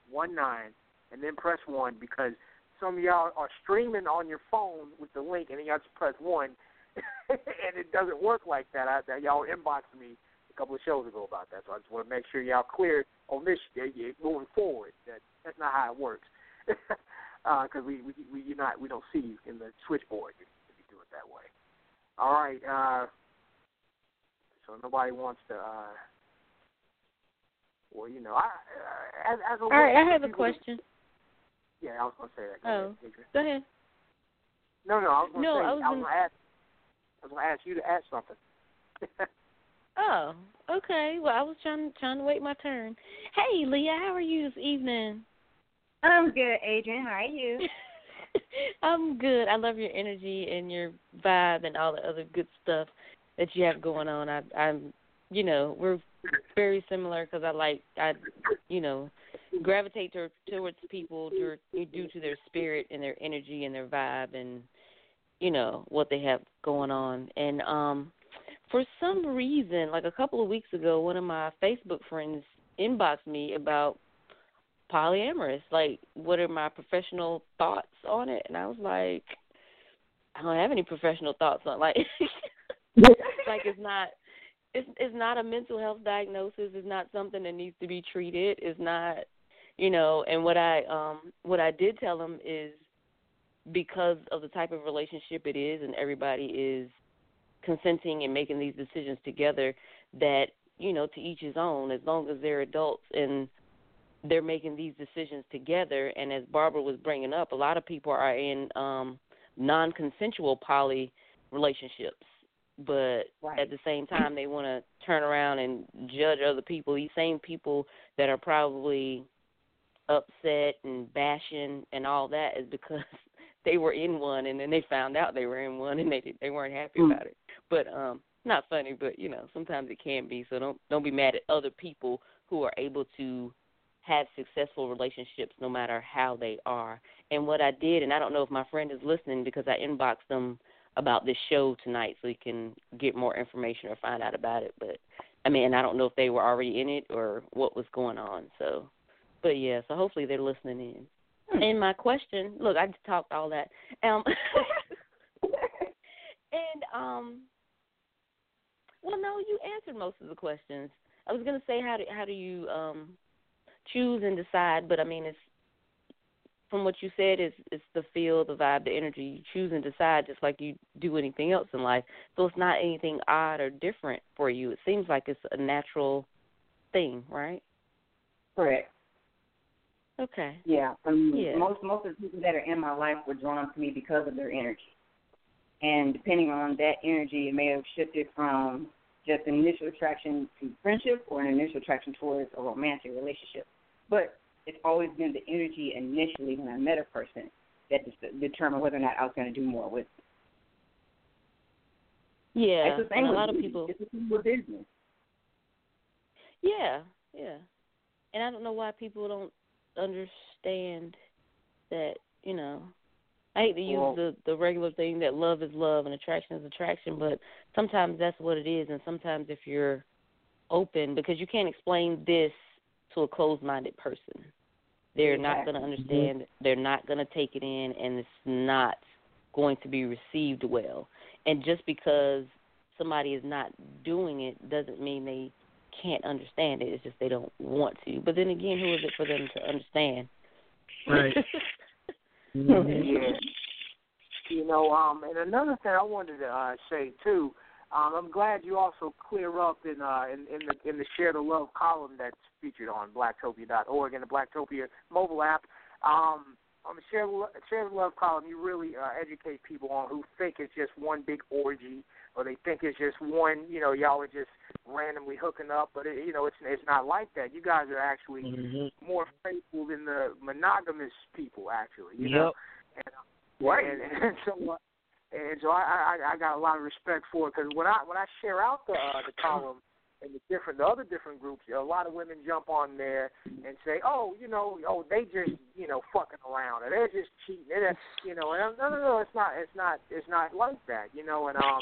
one nine, and then press one because some of y'all are streaming on your phone with the link, and then y'all just press one, and it doesn't work like that. I, that y'all inboxed me a couple of shows ago about that, so I just want to make sure y'all clear on this moving forward. That that's not how it works, because we we we you're not we don't see you in the switchboard if you do it that way. All right. Uh, so nobody wants to. Uh, well, you know, I uh, as, as a All right, I have a to- question. yeah, I was gonna say that. Go Oh. ahead. Go ahead. No, no, I was gonna No, say I was I was gonna- gonna ask. I was gonna ask you to ask something. Oh, okay. Well, I was trying trying to wait my turn. Hey, Lea, how are you this evening? I'm good, Adrienne. How are you? I'm good. I love your energy and your vibe and all the other good stuff that you have going on. I, I'm, you know, we're very similar because I like, I, you know, gravitate to, towards people due, due to their spirit and their energy and their vibe and, you know, what they have going on. And um, for some reason, like a couple of weeks ago, one of my Facebook friends inboxed me about polyamorous. Like, what are my professional thoughts on it? And I was like, I don't have any professional thoughts on like, like it's not. It's it's not a mental health diagnosis. It's not something that needs to be treated. It's not, you know. And what I um what I did tell him is because of the type of relationship it is, and everybody is consenting and making these decisions together. That you know, to each his own. As long as they're adults and they're making these decisions together and as Barbara was bringing up a lot of people are in um non-consensual poly relationships but Right. at the same time they want to turn around and judge other people these same people that are probably upset and bashing and all that is because they were in one and then they found out they were in one and they they weren't happy Mm. about it but um not funny but you know sometimes it can be so don't don't be mad at other people who are able to have successful relationships no matter how they are. And what I did, and I don't know if my friend is listening because I inboxed them about this show tonight so he can get more information or find out about it. But I mean, I don't know if they were already in it or what was going on. So, but yeah, so hopefully they're listening in. Hmm. And my question, look, I just talked all that. Um, and um, well, no, you answered most of the questions. I was gonna say how do how do you um choose and decide, but I mean it's from what you said is it's the feel, the vibe, the energy. You choose and decide just like you do anything else in life. So it's not anything odd or different for you. It seems like it's a natural thing, right? Correct. Okay. Yeah. Um, Yeah. Most most of the people that are in my life were drawn to me because of their energy. And depending on that energy, it may have shifted from just an initial attraction to friendship or an initial attraction towards a romantic relationship. But it's always been the energy initially when I met a person that determined whether or not I was going to do more with. them. Yeah. it's the same and a lot of people It's the same with business. Yeah, yeah. And I don't know why people don't understand that, you know. I hate to use Well- the the regular thing that love is love and attraction is attraction, but sometimes that's what it is and sometimes if you're open because you can't explain this to a closed-minded person. They're not going to Exactly. understand, they're not going to take it in and it's not going to be received well. And just because somebody is not doing it doesn't mean they can't understand it. It's just they don't want to. But then again, who is it for them to understand? Right. Yeah. You know, um, and another thing I wanted to uh, say too, um, I'm glad you also clear up in uh, in, in the in the share the love column that's featured on blacktopia.org and the Blacktopia mobile app. Um, on the share share the love column, you really uh, educate people on who think it's just one big orgy, or they think it's just one. You know, y'all are just randomly hooking up, but it, you know, it's it's not like that. You guys are actually Mhm. more faithful than the monogamous people, actually. You know? Yep. And, and, and so uh, and so I, I I got a lot of respect for it because when I when I share out the uh, the column and the different the other different groups, a lot of women jump on there and say, oh, you know, oh they just you know fucking around or they're just cheating, they're, you know, and I'm, no no no, it's not it's not it's not like that, you know, and um.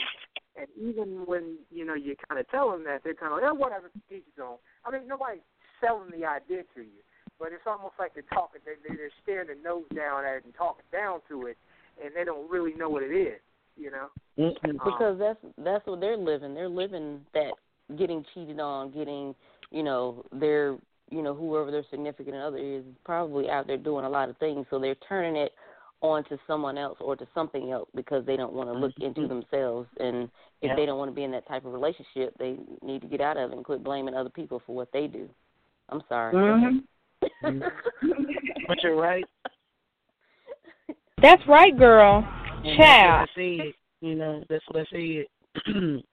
And even when you know you kind of tell them that, they're kind of like, oh, whatever, teach his own. I mean, nobody's selling the idea to you, but it's almost like they're talking, they, they- they're staring their nose down at it and talking down to it, and they don't really know what it is, you know. Mhm. because that's that's what they're living. They're living that getting cheated on, getting you know their you know whoever their significant other is probably out there doing a lot of things. So they're turning it on to someone else or to something else because they don't want to look into themselves. And if Yeah. they don't want to be in that type of relationship, they need to get out of it and quit blaming other people for what they do. I'm sorry. Mm-hmm. But you're right. That's right, girl. And Child. That's what I said. You know, that's what I said.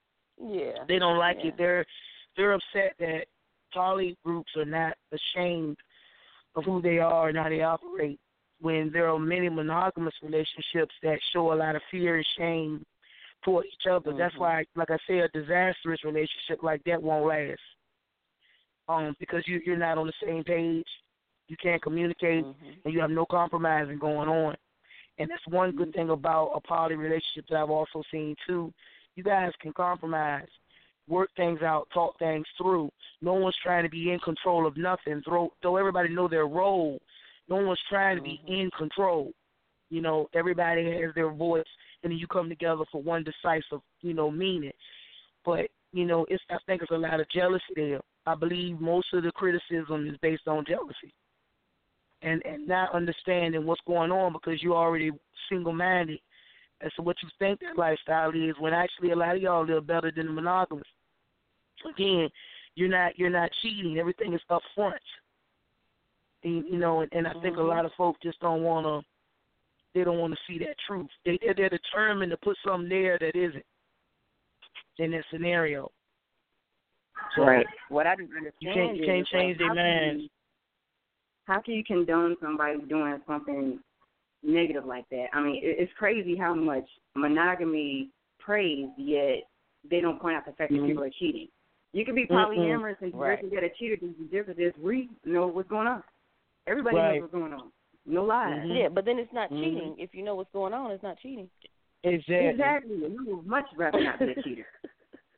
yeah. they don't like Yeah. it. They're they're upset that poly groups are not ashamed of who they are and how they operate. When there are many monogamous relationships that show a lot of fear and shame toward each other. That's Mhm. why, like I say, a disastrous relationship like that won't last. Um, because you you're not on the same page, you can't communicate, Mhm. and you have no compromising going on. And that's one good thing about a poly relationship that I've also seen too. You guys can compromise, work things out, talk things through. No one's trying to be in control of nothing. Throw, though everybody know their role. No one's trying to be mm-hmm. in control. You know, everybody has their voice, and then you come together for one decisive, you know, meaning. But you know, it's I think it's a lot of jealousy there. I believe most of the criticism is based on jealousy and and not understanding what's going on because you're already single minded as to what you think that lifestyle is when actually a lot of y'all live better than the monogamous. Again, you're not you're not cheating. Everything is up front. And, you know, and, and I think a lot of folks just don't wanna they don't want to see that truth. They they're, they're determined to put something there that isn't in that scenario. So Right. What I didn't understand you can't you is, can't like, change their how can minds. you- How can you condone somebody doing something negative like that? I mean, it- it's crazy how much monogamy praise, yet they don't point out the fact that Mhm. people are cheating. You can be Mm-mm. polyamorous and Right. right. get a cheater. The difference is we know what's going on. Everybody Right. knows what's going on. No lies. Mhm. Yeah, but then it's not Mhm. cheating. If you know what's going on, it's not cheating. Exactly. Exactly. You would much rather not be a cheater.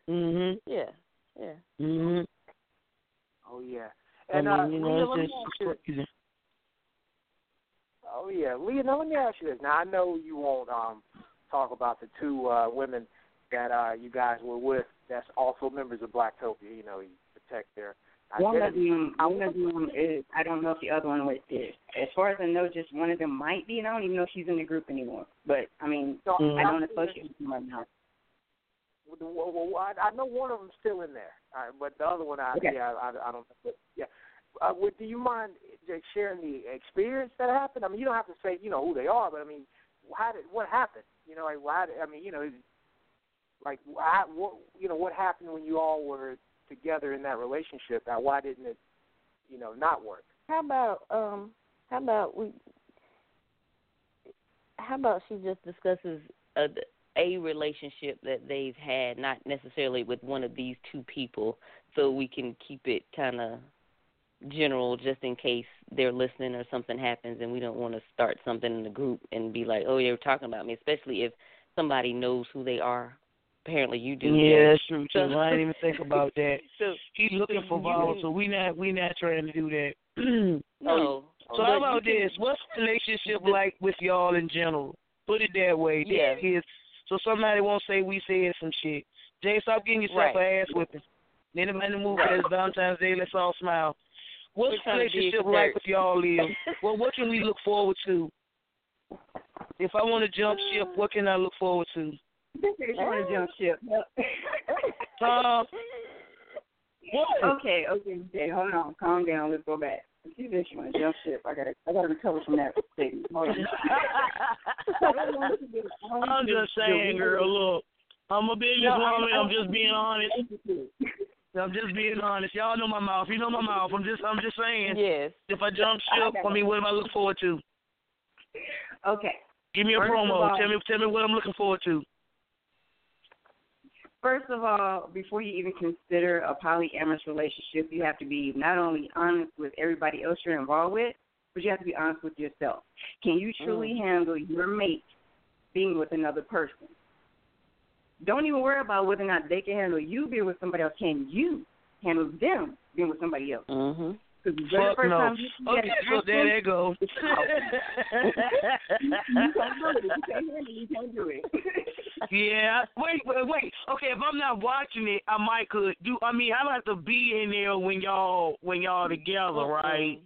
Mhm. Yeah, yeah. Mhm. Oh yeah. I And mean, uh, you Lea, know, let it's me just ask you- it's crazy. Oh yeah, Lea. Now let me ask you this. Now I know you won't um talk about the two uh women that uh you guys were with. That's also members of Blacktopia. You know, you protect their One of them, one of them is. I don't know if the other one was is. As far as I know, just one of them might be, and I don't even know if she's in the group anymore. But I mean, So Mm. I don't associate with them right now. Well, well, I, I know one of them's still in there, uh, but the other one, I Okay. yeah, I, I don't. But, yeah, uh, would, do you mind just sharing the experience that happened? I mean, you don't have to say you know who they are, but I mean, how did what happened? You know, like why? Did, I mean, you know, like how, what you know what happened when you all were together in that relationship? Now, why didn't it, you know, not work? How about um how about we how about she just discusses a a relationship that they've had, not necessarily with one of these two people, so we can keep it kind of general just in case they're listening or something happens and we don't want to start something in the group and be like, "Oh, you're talking about me," especially if somebody knows who they are. Apparently, you do. Yeah, that's true too. So- I didn't even think about that. So He's looking for you- balls, so we not we not trying to do that. Oh, no. Oh, so how about this? What's the relationship like with y'all in general? Put it that way. Yeah. Kids. So somebody won't say we said some shit. Jay, stop getting yourself Right. an ass whipping. Anybody the movie it's Valentine's Day, let's all smile. What's the trying to be relationship like with y'all live? well, what can we look forward to? If I want to jump ship, what can I look forward to? Is trying to jump ship. Uh, what? okay, okay, okay. Hold on, calm down. Let's go back. She said she want to jump ship. I gotta, I gotta recover from that statement. Hold on. I'm just saying, girl. Look, I'm a businesswoman. I'm just being honest. I'm just being honest. Y'all know my mouth. You know my mouth. I'm just, I'm just saying. Yes. If I jump ship, I mean, what am I looking forward to? Okay. Give me a First promo. all- tell me, tell me what I'm looking forward to. First of all, before you even consider a polyamorous relationship, you have to be not only honest with everybody else you're involved with, but you have to be honest with yourself. Can you truly handle your mate being with another person? Don't even worry about whether or not they can handle you being with somebody else. Can you handle them being with somebody else? Mhm. Because the very Fuck first no. time you see Okay, so there they go. you can't do it. You can't handle it. You can't do it. yeah. Wait, wait, wait. Okay, if I'm not watching it, I might could do. I mean, I don't have to be in there when y'all when y'all together, right?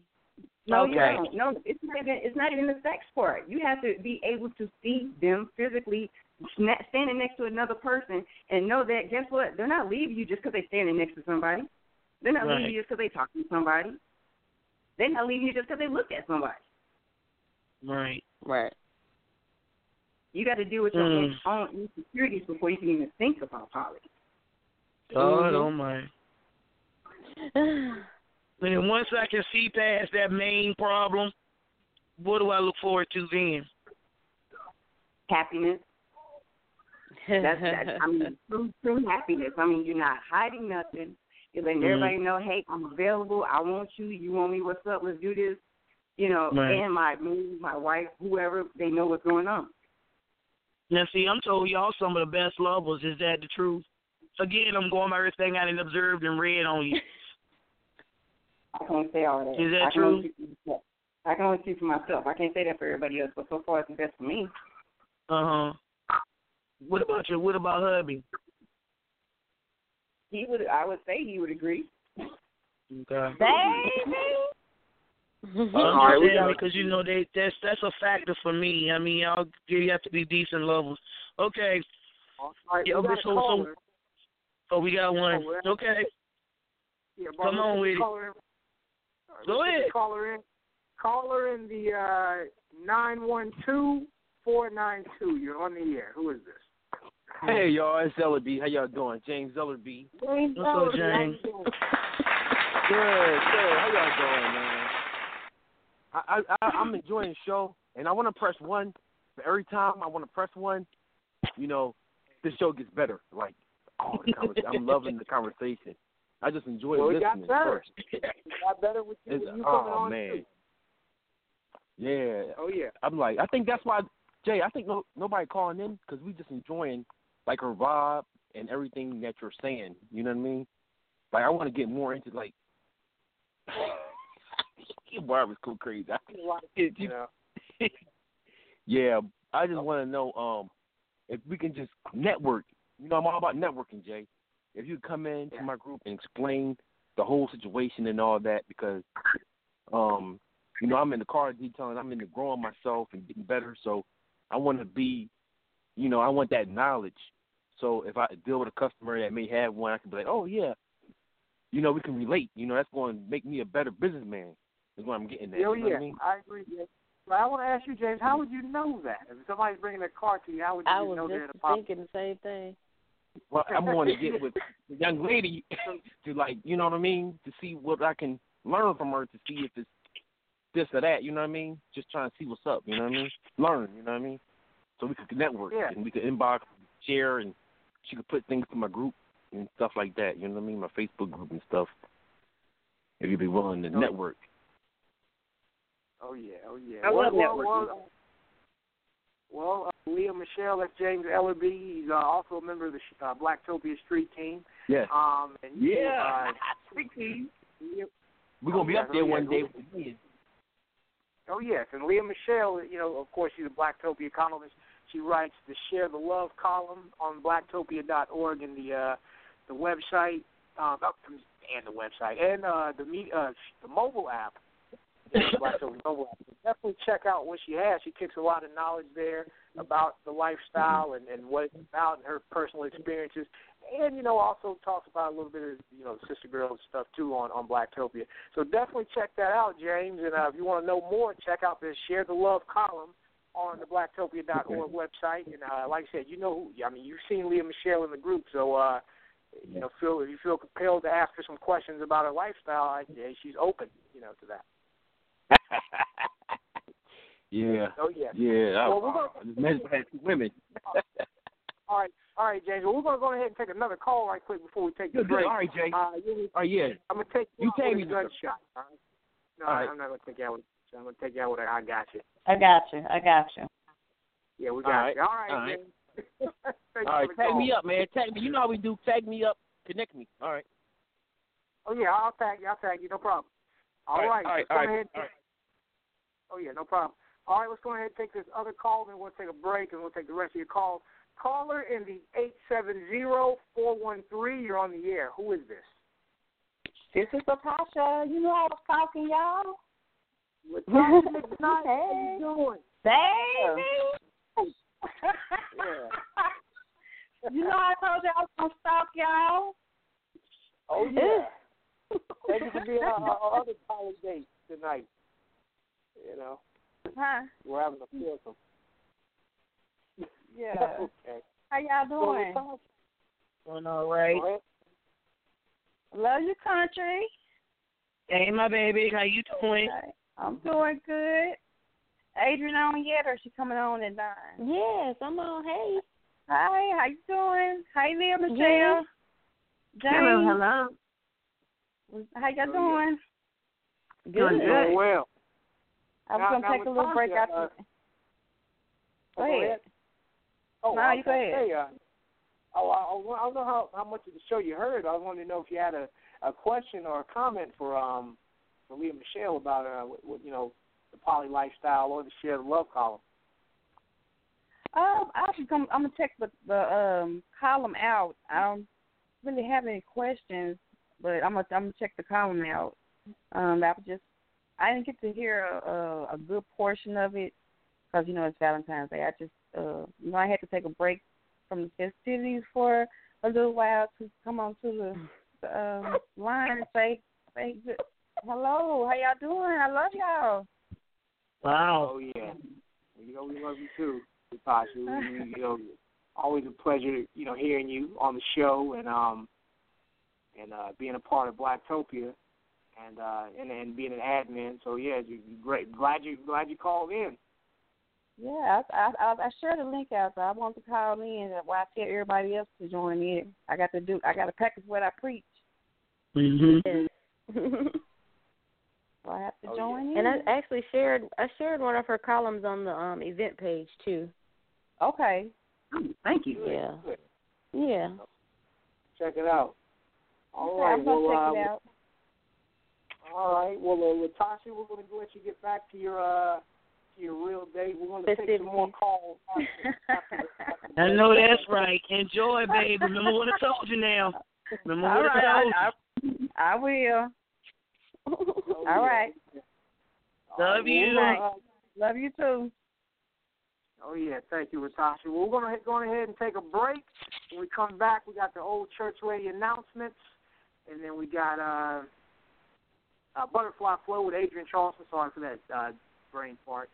No, you Okay. don't. No, it's not even. It's not even the sex part. You have to be able to see them physically sna- standing next to another person and know that. Guess what? They're not leaving you just because they're standing next to somebody. They're not Right. leaving you just because they're talking to somebody. They're not leaving you just because they look at somebody. Right. Right. You got to deal with your Mm. own insecurities before you can even think about poly. God oh my. And once I can see past that main problem, what do I look forward to then? Happiness. That's that. I mean, true, true happiness. I mean, you're not hiding nothing. You're letting Mhm. everybody know, hey, I'm available. I want you. You want me? What's up? Let's do this. You know, Right. and my me, my wife, whoever, they know what's going on. Now, see, I'm told y'all some of the best lovers. Is that the truth? Again, I'm going by everything I done observed and read on you. I can't say all that. Is that I can true? only speak for myself. I can only speak for myself. I can't say that for everybody else, but so far it's the best for me. Uh huh. What about you? What about hubby? He would. I would say he would agree. Okay. Baby. I'm All right, just we got- because you know they that's that's a factor for me. I mean, y'all you have to be decent lovers. Okay. All right, Yeah, we got but so- a so- Oh, we got one. Oh. Okay. Yeah, Come on let's with it. call her in. All right, Go ahead. the Caller in. Caller in the uh, nine one two four nine two. You're on the air. Who is this? Hey y'all, it's Ellerby. How y'all doing? James Ellerby. James What's up, James? Good, good. How y'all doing, man? I, I, I'm enjoying the show, and I want to press one. But every time I want to press one, you know, this show gets better. Like, oh, the conversation. I'm loving the conversation. I just enjoy Well, it got listening better. first. It got better with you, It's, you oh man, too. yeah. Oh yeah. I'm like, I think that's why, Jay. I think no nobody calling in because we just enjoying like her vibe and everything that you're saying. You know what I mean? Like I want to get more into like. Barbara's go crazy. I, it, You know. yeah, I just want to know um if we can just network. You know, I'm all about networking, Jay. If you come into Yeah. my group and explain the whole situation and all that because um you know I'm in the car detailing, I'm into growing myself and getting better, so I want to be, you know, I want that knowledge. So if I deal with a customer that may have one, I can be like, oh yeah, you know, we can relate. You know, that's going to make me a better businessman. Is what I'm getting at. Oh you know yeah, I mean? I agree. James. But I want to ask you, James, how would you know that? If somebody's bringing a car to you, how would you I was know they're just the pop? thinking the same thing. Well, I'm going to get with the young lady to like, you know what I mean, to see what I can learn from her to see if it's this or that. You know what I mean? Just trying to see what's up. You know what I mean? Learn. You know what I mean? So we could network Yeah. and we could inbox, share, and she could put things to my group and stuff like that. You know what I mean? My Facebook group and stuff. If you'd be willing to network. Oh yeah, oh yeah. I well, love well, networking. well, well uh, Lea Mishell, that's James Ellerby. He's uh, also a member of the uh, Blacktopia Street Team. Yes. Um, and Yeah. Uh, Lea- We're gonna be oh, up there oh, yeah. one day with the kids. Oh yes, and Lea Mishell, you know, of course, she's a Blacktopia columnist. She writes the Share the Love column on blacktopia.org and the uh, the website, um, oh, and the website, and uh, the me, uh, the mobile app, the Blacktopia mobile. Definitely check out what she has. She kicks a lot of knowledge there about the lifestyle and, and what it's about and her personal experiences. And you know, also talks about a little bit of you know sister girl stuff too on on Blacktopia. So definitely check that out, James. And uh, if you want to know more, check out the Share the Love column on the blacktopia.org website. And uh, like I said, you know, I mean, you've seen Lea Mishell in the group, so uh, you know, feel if you feel compelled to ask her some questions about her lifestyle, I, she's open, you know, to that. yeah. Oh yeah. Yeah. Well, we're gonna- I just mentioned I had two women. All right, all right, James. Well, we're gonna go ahead and take another call right quick before we take the Good, good. break. All right, Jay. Uh, you, Oh yeah. I'm gonna take You out take me a gunshot. All right? No, All right. I'm not gonna take you out with. I'm gonna take you out with a I got you. I got you. I got you. Yeah, we got right. you. All right, All right. James. Thank All right, for tag call. me up, man. Tag me. You know how we do. Tag me up. Connect me. All right. Oh yeah, I'll tag you. I'll tag you. No problem. All all right, right. all right, let's go all right, ahead. all right. Oh yeah, no problem. All right, let's go ahead and take this other call, then we'll take a break, and we'll take the rest of your calls. Caller in the eight seven zero four one three. You're on the air. Who is this? This is Natasha. You know I was talking, y'all. Latasha McKnight. How Hey. you doing? Baby. you know I told you I was gonna stalk y'all. Oh yeah. Thank you for being our, our other college date tonight. You know, Huh? we're having a foursome. Yeah. okay. How y'all So, doing? Doing all right. go. Love your country. Hey, my baby, how you doing? Okay. I'm doing good. Adrienne on yet, or she coming on at nine? Yes, I'm on. Hey. Hi, how you doing? Hi, there, Mishell. Yeah. James. Hello, hello. How y'all Oh, doing? Doing Good. good. Oh, well. I was Now- gonna now, take a little break Latasha, after. uh, Go oh, ahead. Oh, No, I you go ahead. Say, uh, oh, I, I don't know how how much of the show you heard. I wanted to know if you had a a question or a comment for um for Lea Mishell about uh what, what, you know the poly lifestyle or the share the love column. Um, I was gonna, I'm gonna check the the um column out. I don't really have any questions, but I'm gonna I'm gonna check the column out. Um, I was just I didn't get to hear a a, a good portion of it because you know it's Valentine's Day. I just uh you know I had to take a break from the festivities for a little while to come on to the, the um line and say say good, hello, how y'all doing? I love y'all. Wow. Oh yeah, you know we love you too, Natasha. We, we, you know, always a pleasure, you know, hearing you on the show and um and uh being a part of Blacktopia and uh and and being an admin. So yeah, you, you great. Glad you glad you called in. Yeah, I I I I shared the link out. So I want to call in while I tell everybody else to join in. I got to do. I got to practice what I preach. Mhm. Yes. So I have to Oh, join in. and I actually shared I shared one of her columns on the um event page too. okay. Thank you. Yeah. Good. Yeah. Check it out. All okay. I'm well, check uh, it out. All right. Well, uh, Latasha, we're going to go let you get back to your uh, to your real day. We're going to take some more calls. After, after, after I know that's right. Enjoy, baby. Remember what I told you now. Remember All what right, I told you. I, I will. All right. Love you. Uh, love you too. Oh yeah, thank you, Natasha. Well, we're gonna go ahead and take a break. When we come back, we got the old church lady announcements, and then we got uh, uh Butterfly Flow with Adrienne Charleston. Sorry for that uh, brain fart.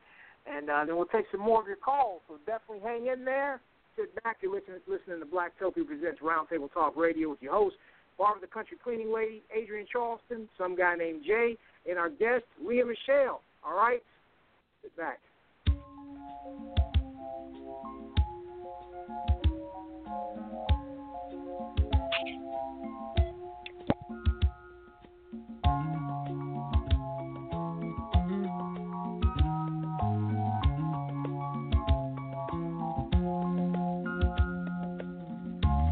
And uh, then we'll take some more of your calls. So definitely hang in there. Sit back. You're listening, listening to Blacktopia Presents Roundtable Talk Radio with your host, Barbara the Cuntry Cleaning Lady, Adrienne Charleston, some guy named Jay, and our guest, Lea Mishell. All right? Sit back.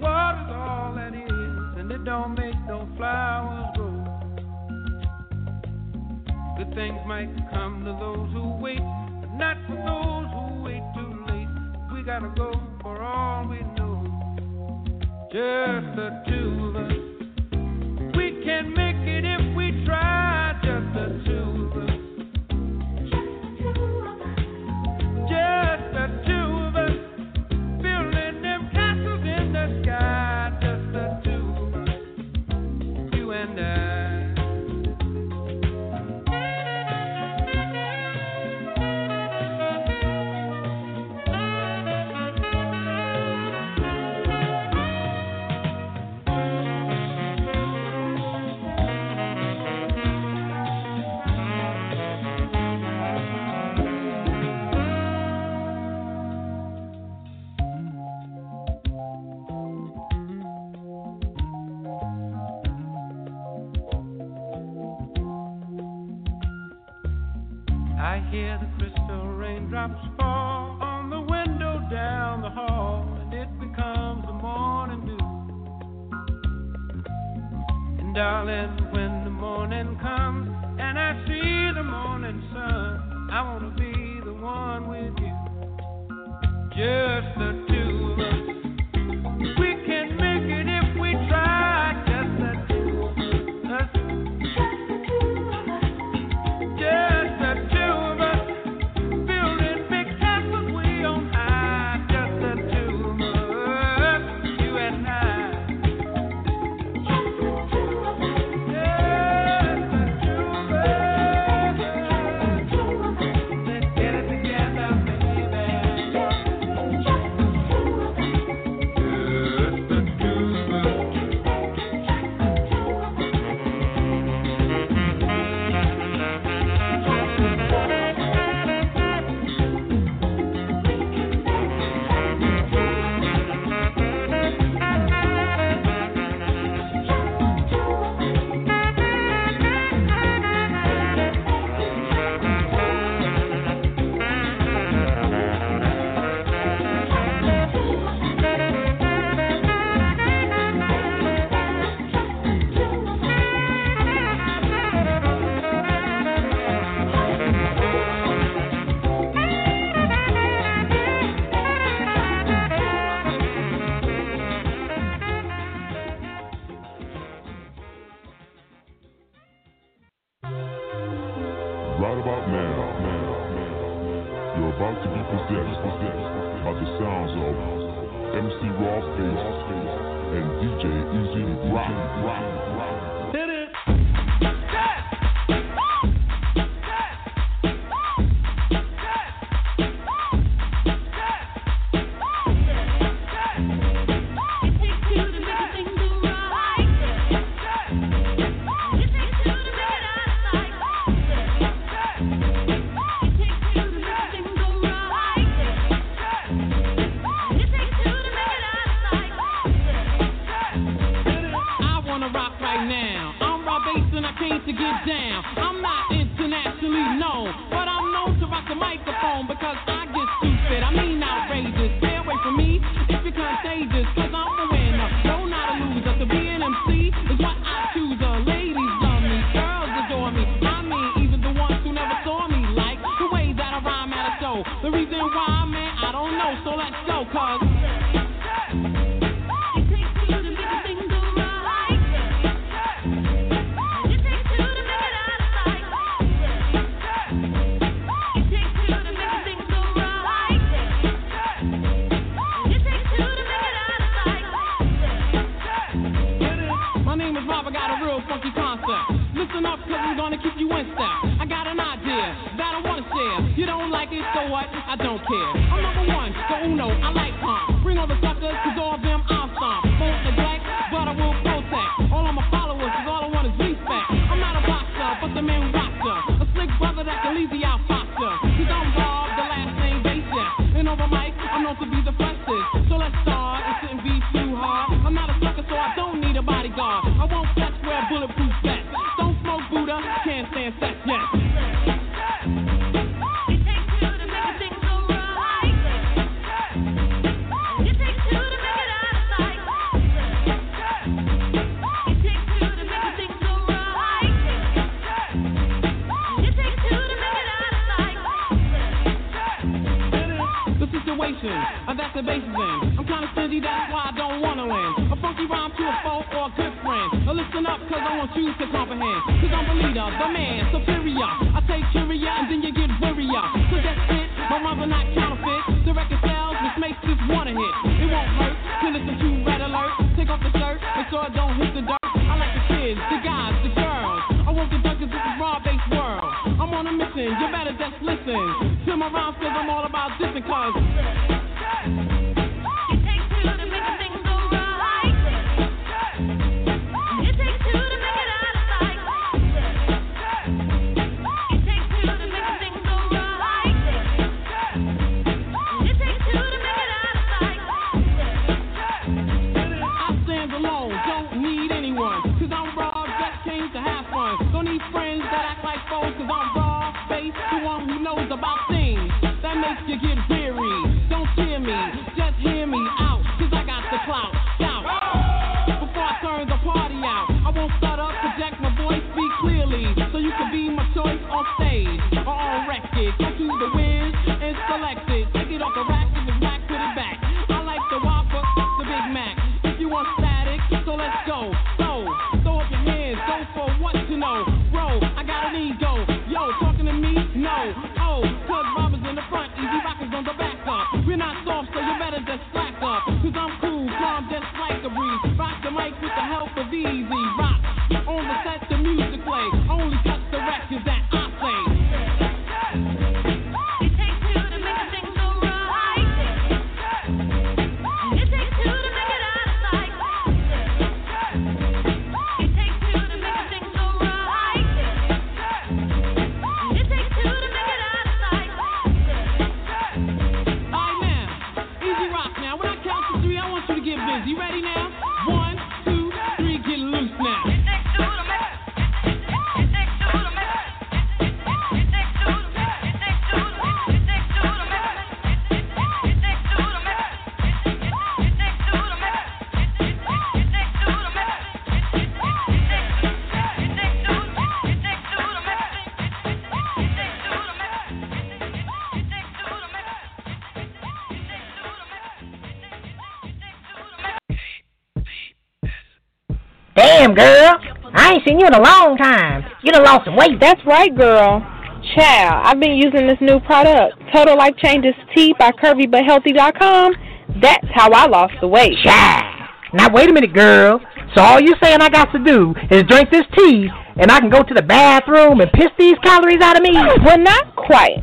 Water's all that is, and it don't make no flowers grow. Good things might come to those who wait, but not for those who wait too late. We gotta go for all we know just the two of us. We can make MC Rob Base and DJ E-Z Rock. Hit receive Damn, girl. I ain't seen you in a long time. You done lost some weight. That's right, girl. Child, I've been using this new product, Total Life Changes Tea by CurvyButHealthy.com. That's how I lost the weight. Child. Now, wait a minute, girl. So all you're saying I got to do is drink this tea and I can go to the bathroom and piss these calories out of me? Well, not quite.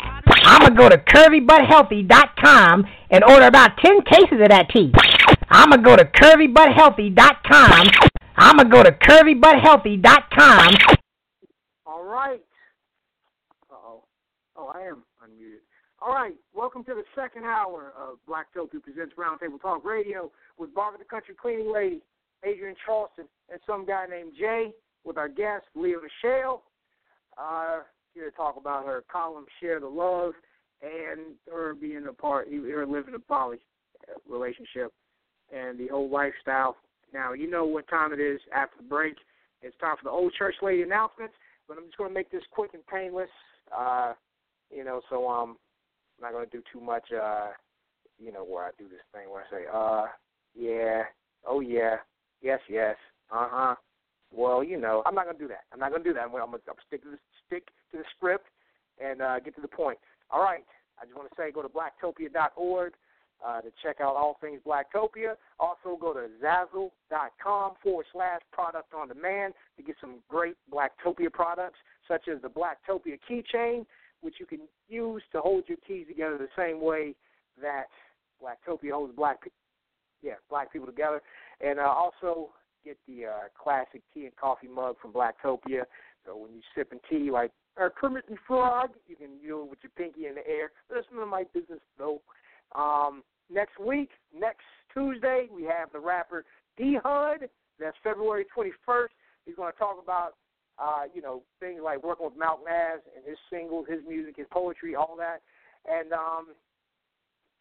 I'm going to go to curvybuthealthy.com and order about 10 cases of that tea. I'm going to go to curvybuthealthy.com. I'm going to go to curvybuthealthy.com. All right. Uh-oh. Oh, I am unmuted. All right. Welcome to the second hour of Black Blacktopia Presents Roundtable Talk Radio with Barbara the Cuntry Cleaning Lady, Adrienne Charleston, and some guy named Jay with our guest, Lea Mishell. Uh, here to talk about her column, Share the Love, and her being a part, her living a poly relationship, and the whole lifestyle. Now, you know what time it is after the break. It's time for the old church lady announcements, but I'm just going to make this quick and painless. Uh, you know, so um, I'm not going to do too much. Uh, you know, where I do this thing where I say, uh, yeah, oh yeah, yes, yes, uh huh. Well, you know, I'm not gonna do that. I'm not gonna do that. I'm gonna, stick to the stick to the script and uh, get to the point. All right. I just want to say, go to blacktopia.org uh, to check out all things Blacktopia. Also, go to Zazzle.com forward slash product on demand to get some great Blacktopia products, such as the Blacktopia keychain, which you can use to hold your keys together the same way that Blacktopia holds black, yeah, black people together. And uh, also get the uh, classic tea and coffee mug from Blacktopia. So when you're sipping tea like uh, Kermit the Frog, you can do it with your pinky in the air. That's none of my business though. Um, next week, next Tuesday, we have the rapper D Hud. That's February 21st. He's going to talk about, uh, you know, things like working with Malcolm Naz and his singles, his music, his poetry, all that. And um,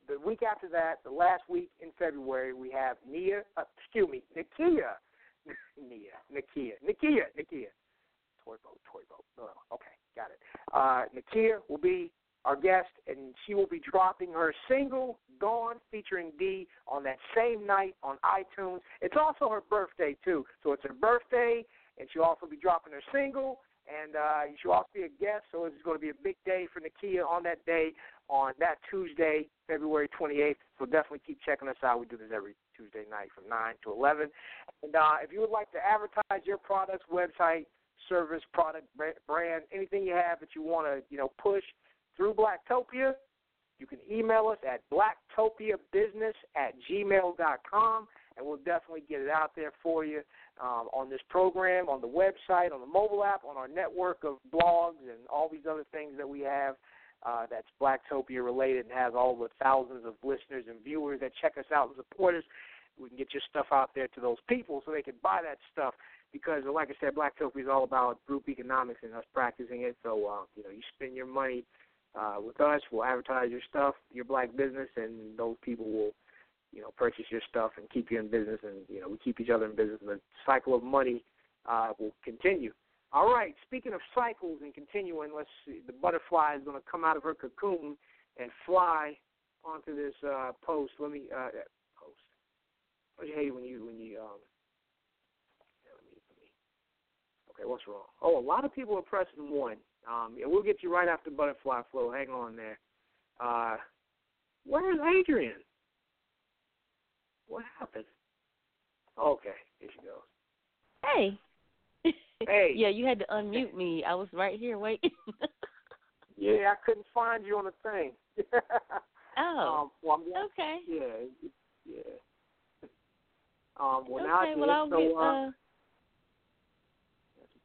the week after that, the last week in February, we have Nia, uh, excuse me, Nikia, Nia, Nikia, Nikia, Nikia, toy boat, toy boat. Oh, okay, got it. Uh, Nikia will be our guest, and she will be dropping her single "Gone" featuring D on that same night on iTunes. It's also her birthday too, so it's her birthday, and she'll also be dropping her single. And uh, she'll also be a guest, so it's going to be a big day for Nikia on that day, on that Tuesday, February 28th. So definitely keep checking us out. We do this every Tuesday night from 9 to 11. And uh, if you would like to advertise your products, website, service, product, brand, anything you have that you want to, you know, push through Blacktopia, you can email us at blacktopiabusiness at gmail.com, and we'll definitely get it out there for you um, on this program, on the website, on the mobile app, on our network of blogs, and all these other things that we have uh, that's Blacktopia related and has all the thousands of listeners and viewers that check us out and support us. We can get your stuff out there to those people so they can buy that stuff because, like I said, Black Blacktopia is all about group economics and us practicing it. So, uh, you know, you spend your money uh, with us, we'll advertise your stuff, your black business, and those people will, you know, purchase your stuff and keep you in business. And you know, we keep each other in business. And the cycle of money uh, will continue. All right. Speaking of cycles and continuing, let's see. The butterfly is going to come out of her cocoon and fly onto this uh, post. Let me uh, post. You hate when you when you um. Let me, let me. Okay, what's wrong? Oh, a lot of people are pressing one. Um, yeah, we'll get you right after butterfly flow. Hang on there. Uh, where's Adrienne? What happened? Okay, here she goes. Hey. Hey. yeah, you had to unmute me. I was right here waiting. yeah, I couldn't find you on the thing. oh. Um, well, I'm, okay. Yeah, yeah. Um, well, okay, now I well, I'll so, get, uh,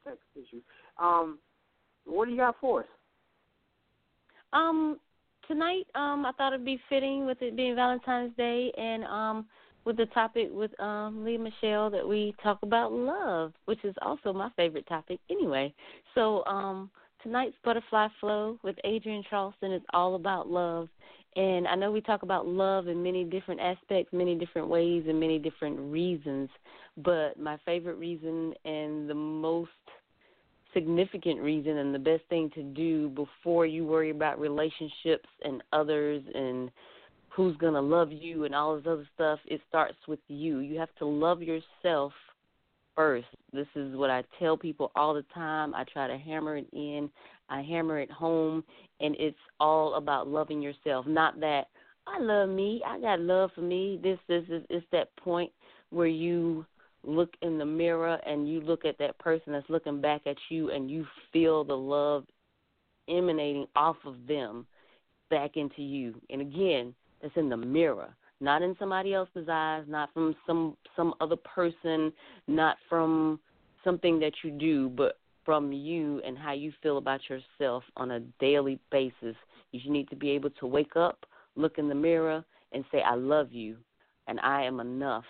text issue. Um, what do you got for us? Um, tonight, um, I thought it'd be fitting with it being Valentine's Day and um with the topic with um Lea Mishell that we talk about love, which is also my favorite topic anyway. So, um tonight's Butterfly Flow with Adrienne Charleston is all about love. And I know we talk about love in many different aspects, many different ways, and many different reasons. But my favorite reason and the most significant reason and the best thing to do before you worry about relationships and others and who's going to love you and all this other stuff, it starts with you. You have to love yourself first. This is what I tell people all the time. I try to hammer it in, I hammer it home, and it's all about loving yourself. Not that I love me, I got love for me. This, this is it's that point where you look in the mirror and you look at that person that's looking back at you and you feel the love emanating off of them back into you. And again, that's in the mirror, not in somebody else's eyes, not from some some other person, not from something that you do, but from you and how you feel about yourself on a daily basis. You need to be able to wake up, look in the mirror, and say, I love you and I am enough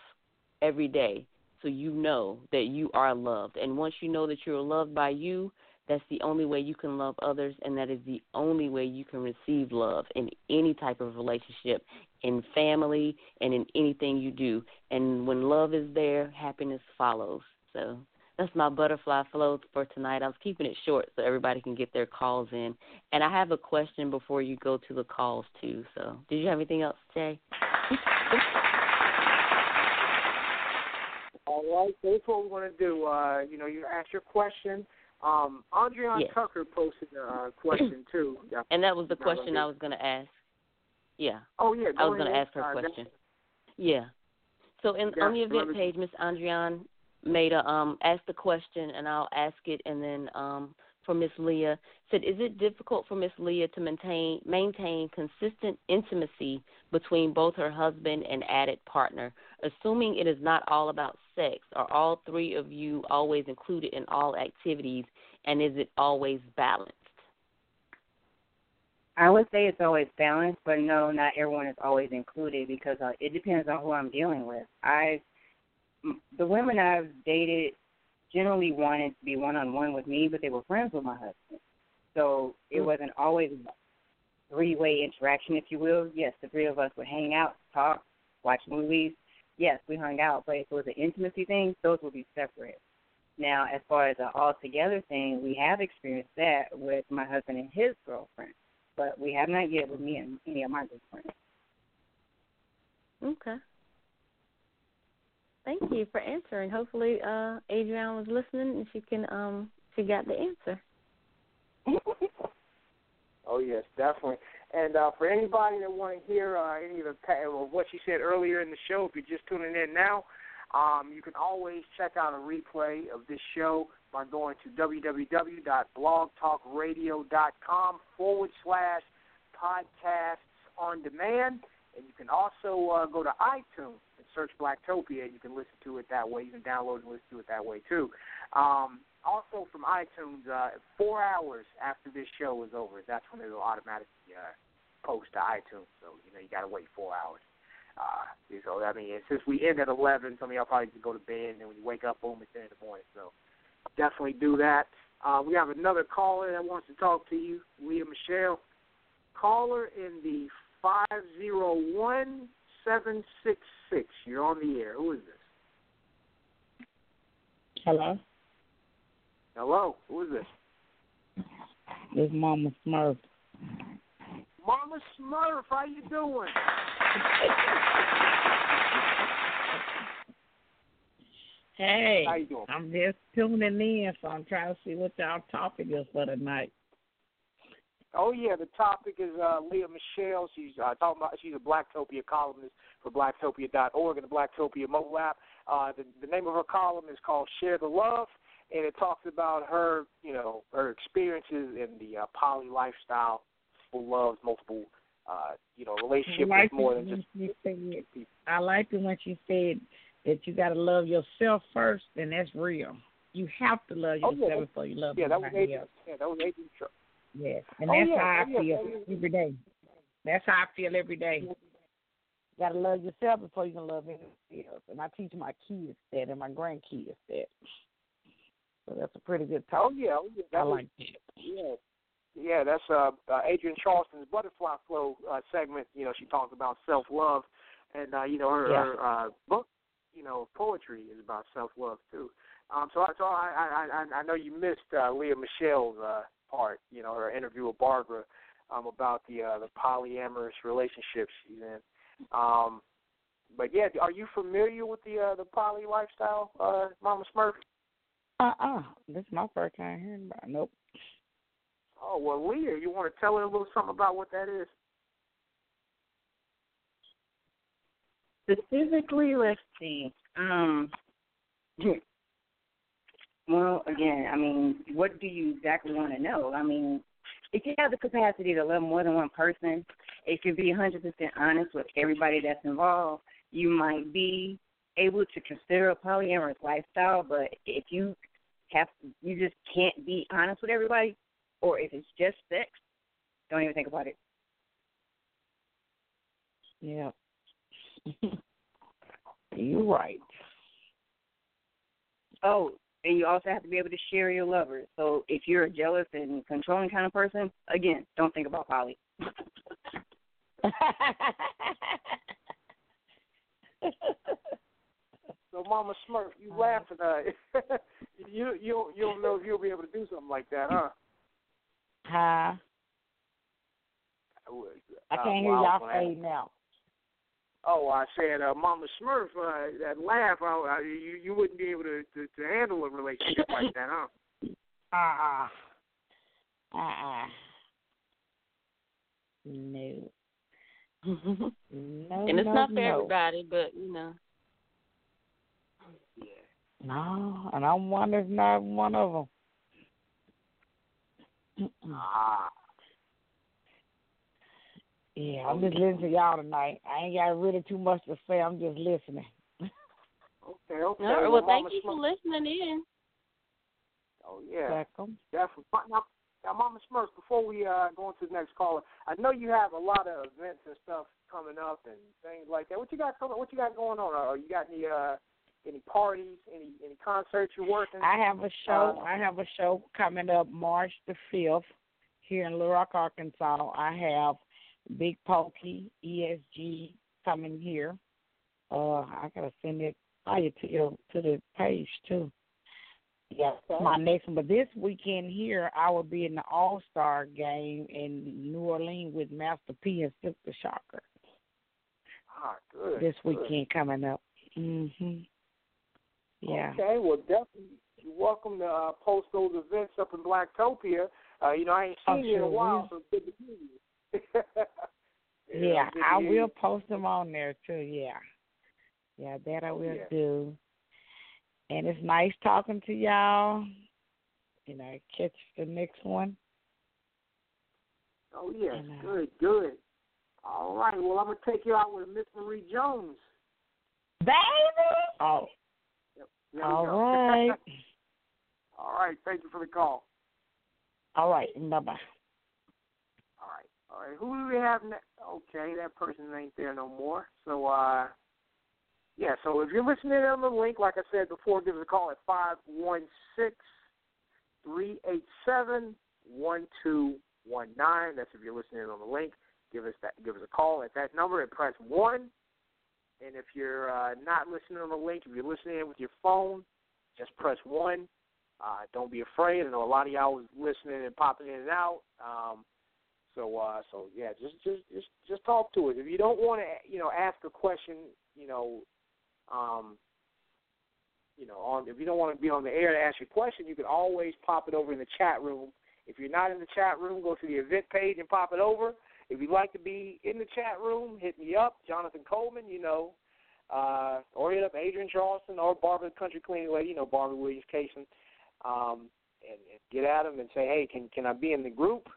every day. So you know that you are loved. And once you know that you're loved by you, that's the only way you can love others, and that is the only way you can receive love in any type of relationship, in family, and in anything you do. And when love is there, happiness follows. So that's my butterfly flow for tonight. I was keeping it short so everybody can get their calls in. And I have a question before you go to the calls too. So, did you have anything else, Jay? All right, so that's what we want to do. Uh, you know, you ask your question. Um, Andreon Yes. Tucker posted a uh, question too. Yeah. And that was the question I was going to ask. Yeah. Oh yeah, I was going to ask her Uh, question. Yeah. So in, on the event page, Miss Andrian made a um ask the question, and I'll ask it, and then um for Miss Lea said, is it difficult for Miss Lea to maintain maintain consistent intimacy between both her husband and added partner, assuming it is not all about sex? Are all three of you always included in all activities, and is it always balanced? I would say it's always balanced, but no, not everyone is always included because uh, it depends on who I'm dealing with. I, the women I've dated generally wanted to be one on one with me, but they were friends with my husband, so it Mm. wasn't always a three way interaction, if you will. Yes, the three of us would hang out, talk, watch movies. Yes, we hung out, but if it was an intimacy thing, those would be separate. Now, as far as an all together thing, we have experienced that with my husband and his girlfriend but we have not yet with me and any of my girlfriends. Okay. Thank you for answering. Hopefully, uh, Adrienne was listening and she can um she got the answer. Oh yes, definitely. And uh, for anybody that want to hear uh, any of the what she said earlier in the show, if you're just tuning in now, um, you can always check out a replay of this show by going to www.blogtalkradio.com forward slash podcasts on demand. And you can also uh, go to iTunes and search Blacktopia, and you can listen to it that way. You can download and listen to it that way too. Um, also from iTunes, uh, four hours after this show is over, that's when it'll automatically uh, post to iTunes. So you know you got to wait four hours. Uh, so I mean, since we end at eleven, some of y'all probably just go to bed, and then when you wake up, boom, it's ten in the morning. So definitely do that. Uh, we have another caller that wants to talk to you, Lea Mishell. Caller in the five zero one seven six six. You're on the air. Who is this? Hello, Hello. Who is this? this is Mama Smurf. Mama Smurf. How you doing? Hey, How you doing? I'm just tuning in, so I'm trying to see what y'all topic is for tonight. Oh yeah, the topic is uh, Lea Mishell. She's uh, talking about she's a Blacktopia columnist for Blacktopia.org and the Blacktopia mobile app. Uh, the, the name of her column is called Share the Love, and it talks about her, you know, her experiences in the uh, poly lifestyle, full loves, multiple, uh, you know, relationship like more than just she said, I like it when she said that you got to love yourself first, and that's real. You have to love Oh, yourself yeah, before you love yeah, that was Adrienne. else. Yeah, that was Adrienne. Tr- Yes, and Oh, that's yeah, how I oh, feel every day. That's how I feel every day. You got to love yourself before you can love anybody else. And I teach my kids that and my grandkids that. So that's a pretty good talk. Oh yeah, oh, yeah that I was, like that. Yeah, yeah, that's uh, uh Adrienne Charleston's Butterfly Flow uh, segment. You know, she talks about self love, and uh, you know her, Yeah. her uh, book, you know, poetry is about self love too. Um, so, I- so I, I, I, I know you missed uh, Lea Mishell's uh, part. You know, her interview with Barbara um, about the uh, the polyamorous relationships she's in. Um, but yeah, are you familiar with the uh, the poly lifestyle, uh, Mama Smurf? Uh uh This is my first time hearing about. Nope. Oh well, Lea, you want to tell her a little something about what that is? Specifically, let's see. Um, well, again, I mean, what do you exactly want to know? I mean, if you have the capacity to love more than one person, if you be 100% honest with everybody that's involved, you might be able to consider a polyamorous lifestyle. But if you have, you just can't be honest with everybody, or if it's just sex, don't even think about it. Yeah. You're right. Oh, and you also have to be able to share your lover. So if you're a jealous and controlling kind of person, again, don't think about poly. So, Mama Smurf, you laughing? Uh, you you you don't know if you'll be able to do something like that, huh? Huh? I Uh, can't hear well, y'all well, fade now. Oh, I said, uh, Mama Smurf, uh, that laugh, uh, uh, you you wouldn't be able to, to to handle a relationship like that, huh? Uh uh. Uh uh. No. no. and it's no, not for no. everybody, but you know. Yeah. No, and I'm one is not one of them. Ah. Yeah, I'm just listening to y'all tonight. I ain't got really too much to say. I'm just listening. Okay, okay. All right, well, thank you for listening in. Oh yeah, Welcome. definitely. Now, now, Mama Smurfs, before we uh, go into the next caller, I know you have a lot of events and stuff coming up and things like that. What you got coming? What you got going on? Uh, you got any uh, any parties? Any any concerts you're working? I have a show. Uh, I have a show coming up March the fifth here in Little Rock, Arkansas. I have Big Pokey ESG coming here. Uh, I gotta send it fire to your to the page too. Yeah, my next one. But this weekend here, I will be in the All Star game in New Orleans with Master P and Silkk the Shocker. ah, good. this good. weekend coming up. Mhm. Yeah. Okay, well, definitely you're welcome to uh, post those events up in Blacktopia. Uh, you know, I ain't Oh, seen you in a while, will. so good to see you. Yeah, to I will post them on there too. Yeah, yeah, that I will Yeah. do. And it's nice talking to y'all. You know, catch the next one. Oh yes, And, uh, good, good. All right, well, I'm gonna take you out with Miss Marie Jones. Baby. Oh, all right, All right, thank you for the call. all right. Bye bye. All right, all right. Who do we have next? Okay, that person ain't there no more. So, uh, yeah. So if you're listening on the link, like I said before, give us a call at five one six three eight seven one two one nine. That's if you're listening on the link. Give us that. Give us a call at that number and press one. And if you're uh, not listening on the link, if you're listening with your phone, just press one. Uh, don't be afraid. I know a lot of y'all was listening and popping in and out. Um, so uh, so yeah, just just just just talk to us. If you don't want to, you know, ask a question, you know, um, you know, on if you don't want to be on the air to ask your question, you can always pop it over in the chat room. If you're not in the chat room, go to the event page and pop it over. If you'd like to be in the chat room, hit me up, Jonathan Coleman, you know, uh, or hit up Adrienne Charleston or Barbara the Cuntry Cleaning Lady, you know, Barbara Williams Cason, um, and, and get at them and say, hey, can can I be in the group?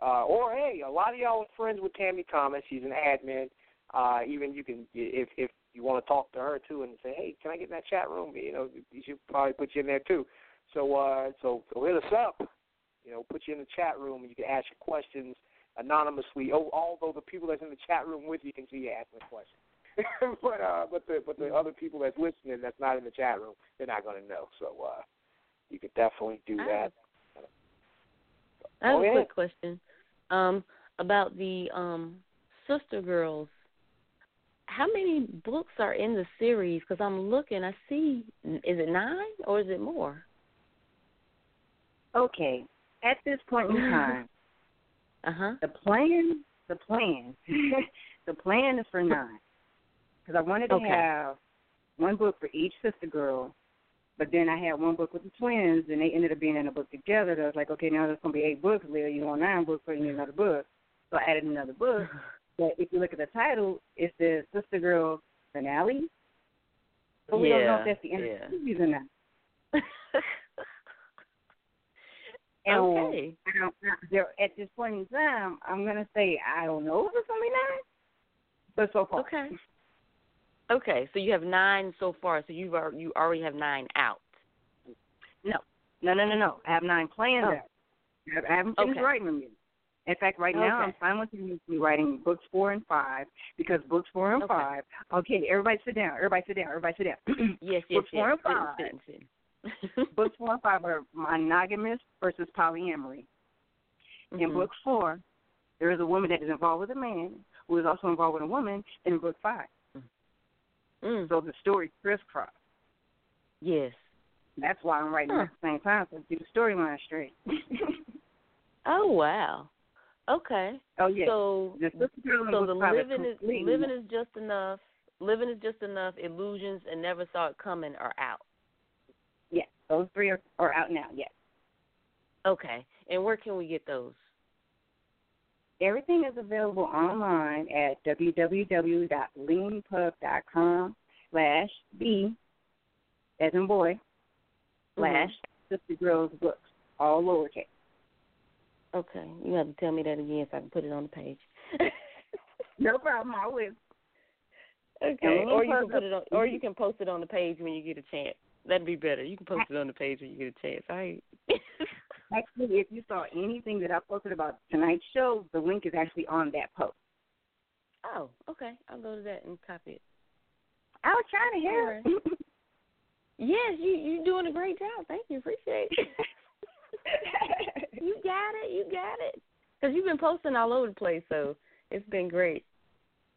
Uh, or hey, a lot of y'all are friends with Tammy Thomas. She's an admin. Uh, even you can, if if you want to talk to her too, and say, hey, can I get in that chat room? You know, she should probably put you in there too. So uh, so so hit us up. You know, put you in the chat room, and you can ask your questions anonymously. Oh, although the people that's in the chat room with you can see you asking the question. but uh, but the but the other people that's listening that's not in the chat room, they're not going to know. So uh, you could definitely do I that. I have Oh, a yeah. quick question um, about the um, SistaGirlz. How many books are in the series? Because I'm looking, I see, is it nine or is it more? Okay. At this point in time, Uh huh. the plan, the plan, the plan is for nine. Because I wanted to Okay. have one book for each sister girl, but then I had one book with the twins, and they ended up being in a book together. So I was like, okay, now there's going to be eight books. Lea, you want nine books, so you need another book. So I added another book. But if you look at the title, it's the Sister Girl finale. But we don't know if that's the end yeah. of the series or not. And Okay. I don't, at this point in time, I'm gonna say I don't know if it's gonna be nine, but so far. Okay. Okay, so you have nine so far. So you've al- you already have nine out. No, no, no, no, no. I have nine planned Oh. out. I haven't finished Okay. writing them yet. In fact, right now I'm Okay. simultaneously writing books four and five because books four and Okay. five. Okay, everybody sit down. Everybody sit down. Everybody sit down. Yes, yes, books four yes. and five. Sitting, sitting, books four and five are monogamous versus polyamory. In Mhm. book four, there is a woman that is involved with a man who is also involved with a woman in book five. Mm. So the story crisscross. Yes. That's why I'm writing them at the same time so to do the storyline straight. Oh wow. Okay. Oh yeah. So The in so the living is living is just enough. Living is just enough. Illusions and never saw it coming are out. Yes, those three are, are out now. Yes. Okay. And where can we get those? Everything is available online at www.leanpub.com slash B as in boy mm-hmm. slash SistaGirlz Books, all lowercase. Okay. You have to tell me that again so I can put it on the page. No problem, I will. Okay. Or you can put it on or you can post it on the page when you get a chance. That'd be better. You can post it on the page when you get a chance. All right. Actually, if you saw anything that I posted about tonight's show, the link is actually on that post. oh, okay. I'll go to that and copy it. I was trying to hear. help. Yes, you you doing a great job. Thank you. Appreciate it. you got it. You got it. Because you've been posting all over the place, so it's been great.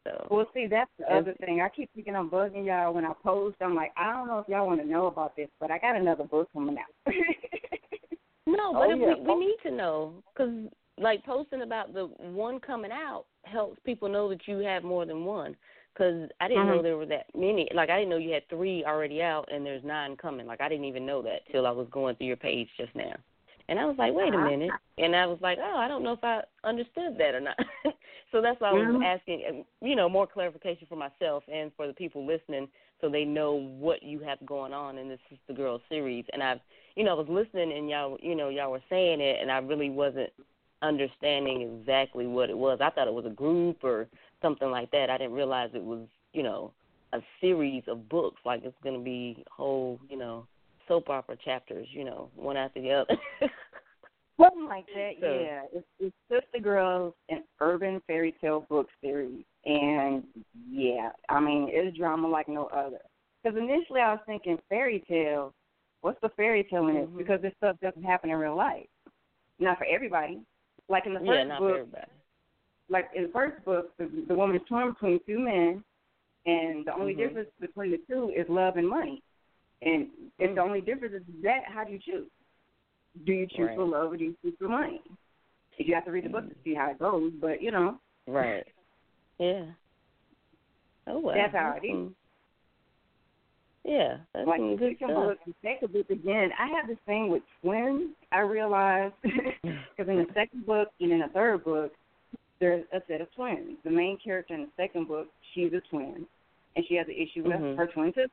So Well, see, that's the other thing. I keep thinking I'm bugging y'all when I post. I'm like, I don't know if y'all want to know about this, but I got another book coming out. no, but Oh, if yeah, we, we need to know because like posting about the one coming out helps people know that you have more than one. Because I didn't know Mhm. there were that many. Like I didn't know you had three already out, and there's nine coming. Like I didn't even know that till I was going through your page just now. And I was like, wait a Uh-huh. minute. And I was like, oh, I don't know if I understood that or not. so that's why I was Mhm. asking, you know, more clarification for myself and for the people listening so they know what you have going on in this Sister Girl series. And I've, you know, I was listening and y'all, you know, y'all were saying it and I really wasn't understanding exactly what it was. I thought it was a group or something like that. I didn't realize it was, you know, a series of books. Like it's going to be whole, you know, soap opera chapters, you know, one after the other. Something like that, So- yeah. It's, it's SistaGirlz, an urban fairy tale book series. And, yeah, I mean, it's drama like no other. Because initially I was thinking fairy tale, what's the fairy tale in it? Mhm. Because this stuff doesn't happen in real life. Not for everybody. Like in the first yeah, not book, for everybody. like in the first book, the, the woman is torn between two men, and the only Mhm. difference between the two is love and money. And if the only difference is that, how do you choose? Do you choose Right. for love or do you choose for money? You have to read the book to see how it goes, but you know, Right. Yeah. Oh well. that's how it is. Yeah, that's like some the good second stuff. book, the second book again. I have this thing with twins. I realized because in the second book and in the third book, there's a set of twins. The main character in the second book, she's a twin, and she has an issue with Mhm. her twin sister.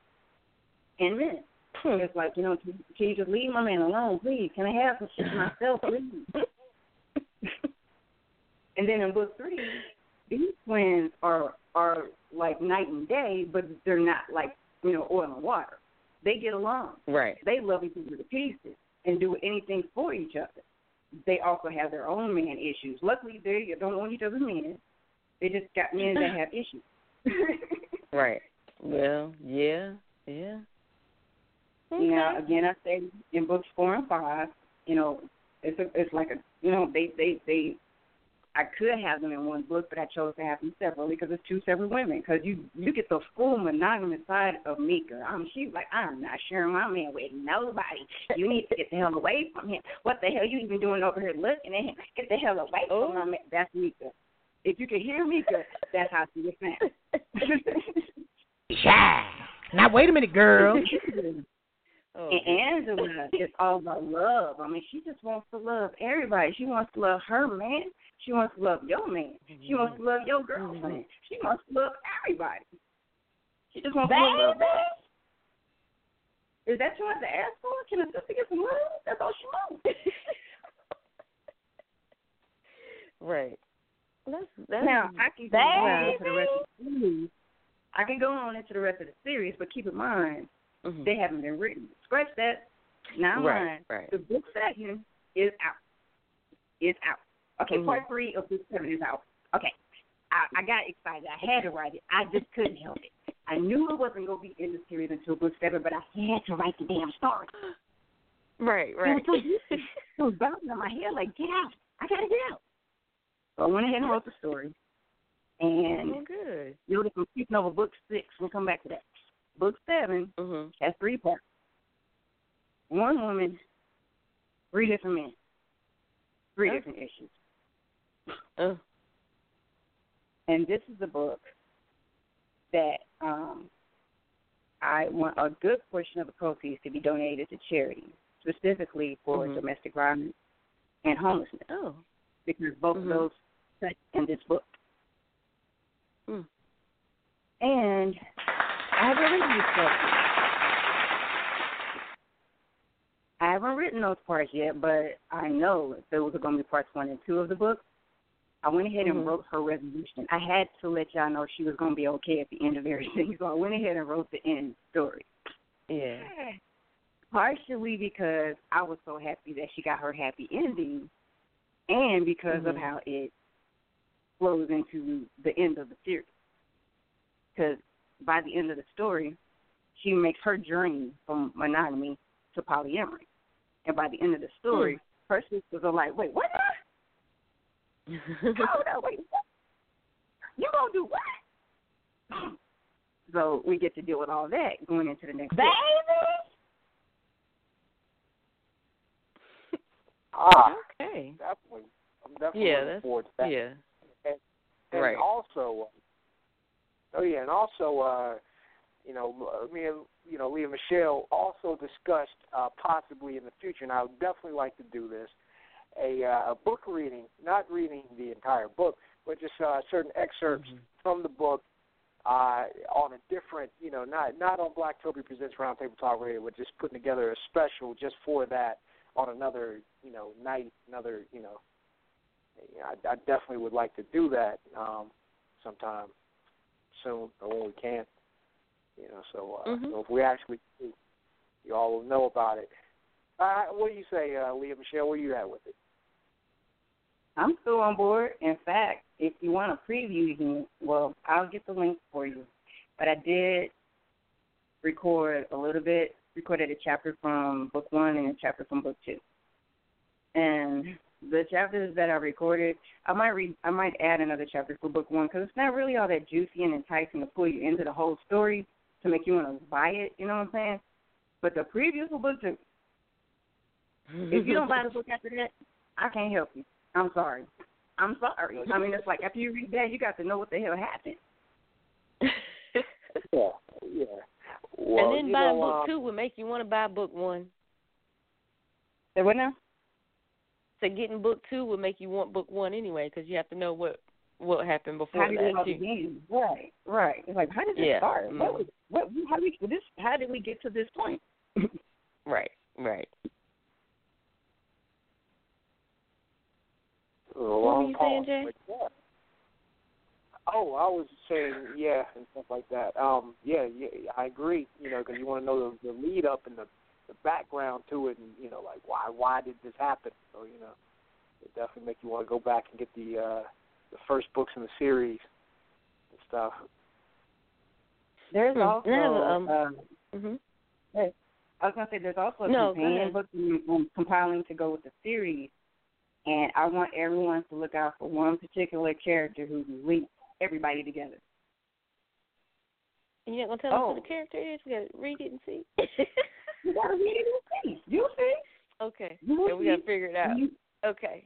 And men, Hmm. it's like you know, can, can you just leave my man alone, please? Can I have some shit myself, please? and then in book three, these twins are are like night and day, but they're not like you know oil and water. They get along. Right. They love each other to pieces and do anything for each other. They also have their own man issues. Luckily, they don't own each other's men. They just got men that have issues. Right. Well, yeah, yeah. You know, again, I say in books four and five, you know, it's a, it's like a, you know, they they they. I could have them in one book, but I chose to have them separately because it's two separate women. Because you you get the full monogamous side of Mika. Um, she's like, I'm not sharing my man with nobody. You need to get the hell away from him. What the hell you even doing over here looking at him? Get the hell away from my man. That's Mika. If you can hear Mika, that's how she was saying. Shy. Now wait a minute, girl. Oh, And Angela is all about love. I mean, she just wants to love everybody. She wants to love her man. She wants to love your man. She wants to love your girlfriend. Mm-hmm. She wants to love everybody. She just wants to love. Is that too much to ask for? Can a sister get some love? That's all she wants. Right. That's that's now I can go on into the rest of the series. I can go on into the rest of the series, but keep in mind Mhm. they haven't been written. Scratch that. Now Right, right. the book seven is out. Is out. Okay, Mhm. part three of book seven is out. Okay. I, I got excited. I had to write it. I just couldn't help it. I knew it wasn't gonna be in the series until book seven, but I had to write the damn story. Right, It right. was, so juicy. it was bouncing in my head like, get out. I gotta get out. So I went ahead and wrote the story. And oh, good. notice I'm skipping over book six. We'll come back to that. Book 7 Mhm. has three parts. One woman, three different men, three Oh. different issues. Oh. And this is a book that um, I want a good portion of the proceeds to be donated to charity, specifically for Mhm. domestic violence and homelessness, Oh. because both Mhm. of those touch in this book. Hmm. And I haven't written these parts. I haven't written those parts yet, but I know those are going to be parts one and two of the book. I went ahead and Mhm. wrote her resolution. I had to let y'all know she was going to be okay at the end of everything, so I went ahead and wrote the end story. Yeah. Partially because I was so happy that she got her happy ending, and because of Mhm. how it flows into the end of the series. Because by the end of the story, she makes her journey from monogamy to polyamory. And by the end of the story, her sisters are like, wait, what? Hold up, wait, what? You gonna do what? So we get to deal with all that going into the next book. Ah, Okay. definitely. I'm definitely Yeah, looking forward to that. yeah. And, and Right. also, oh yeah, and also, uh, you know, me and you know Lea Mishell also discussed uh, possibly in the future, and I would definitely like to do this, a uh, a book reading, not reading the entire book, but just uh, certain excerpts from the book uh, on a different, you know, not not on Blacktopia Presents Roundtable Talk Radio, but just putting together a special just for that on another, you know, night, another, you know, I, I definitely would like to do that um, sometime soon or when we can. You know, so, uh, Mhm. so if we actually do, you all will know about it. Uh, what do you say, uh, Lea Mishell? Where you at with it? I'm still on board. In fact, if you want a preview, you can, well, I'll get the link for you. But I did record a little bit, recorded a chapter from book one and a chapter from book two. And the chapters that I recorded, I might read, I might add another chapter for book one because it's not really all that juicy and enticing to pull you into the whole story to make you want to buy it. You know what I'm saying? But the previews for book two, if you don't buy the book after that, I can't help you. I'm sorry. I'm sorry. I mean, it's like after you read that, you got to know what the hell happened. Yeah, yeah. Well, and then buying know, book um, two would make you want to buy book one. Say what now? So getting book two would make you want book one anyway, because you have to know what what happened before How did that it all too. begin? Right, right. It's like how did it Yeah. start? What Mhm. was what? How did we this? How did we get to this point? Right, right. a were you saying, Jay? but yeah. Oh, I was saying yeah and stuff like that. Um, yeah, yeah, I agree. You know, because you want to know the, the lead up and the the background to it, and you know, like why why did this happen? So you know, it definitely make you want to go back and get the uh the first books in the series and stuff. There's Hmm. also And I have a, um, um, Mhm. hey, I was gonna say there's also a No, go companion book I'm, I'm compiling to go with the series, and I want everyone to look out for one particular character who links everybody together. And you're not gonna tell us Oh. who the character is? We gotta read it and see. You gotta read it and see. You see? Okay. You So we gotta figure it out. You- Okay.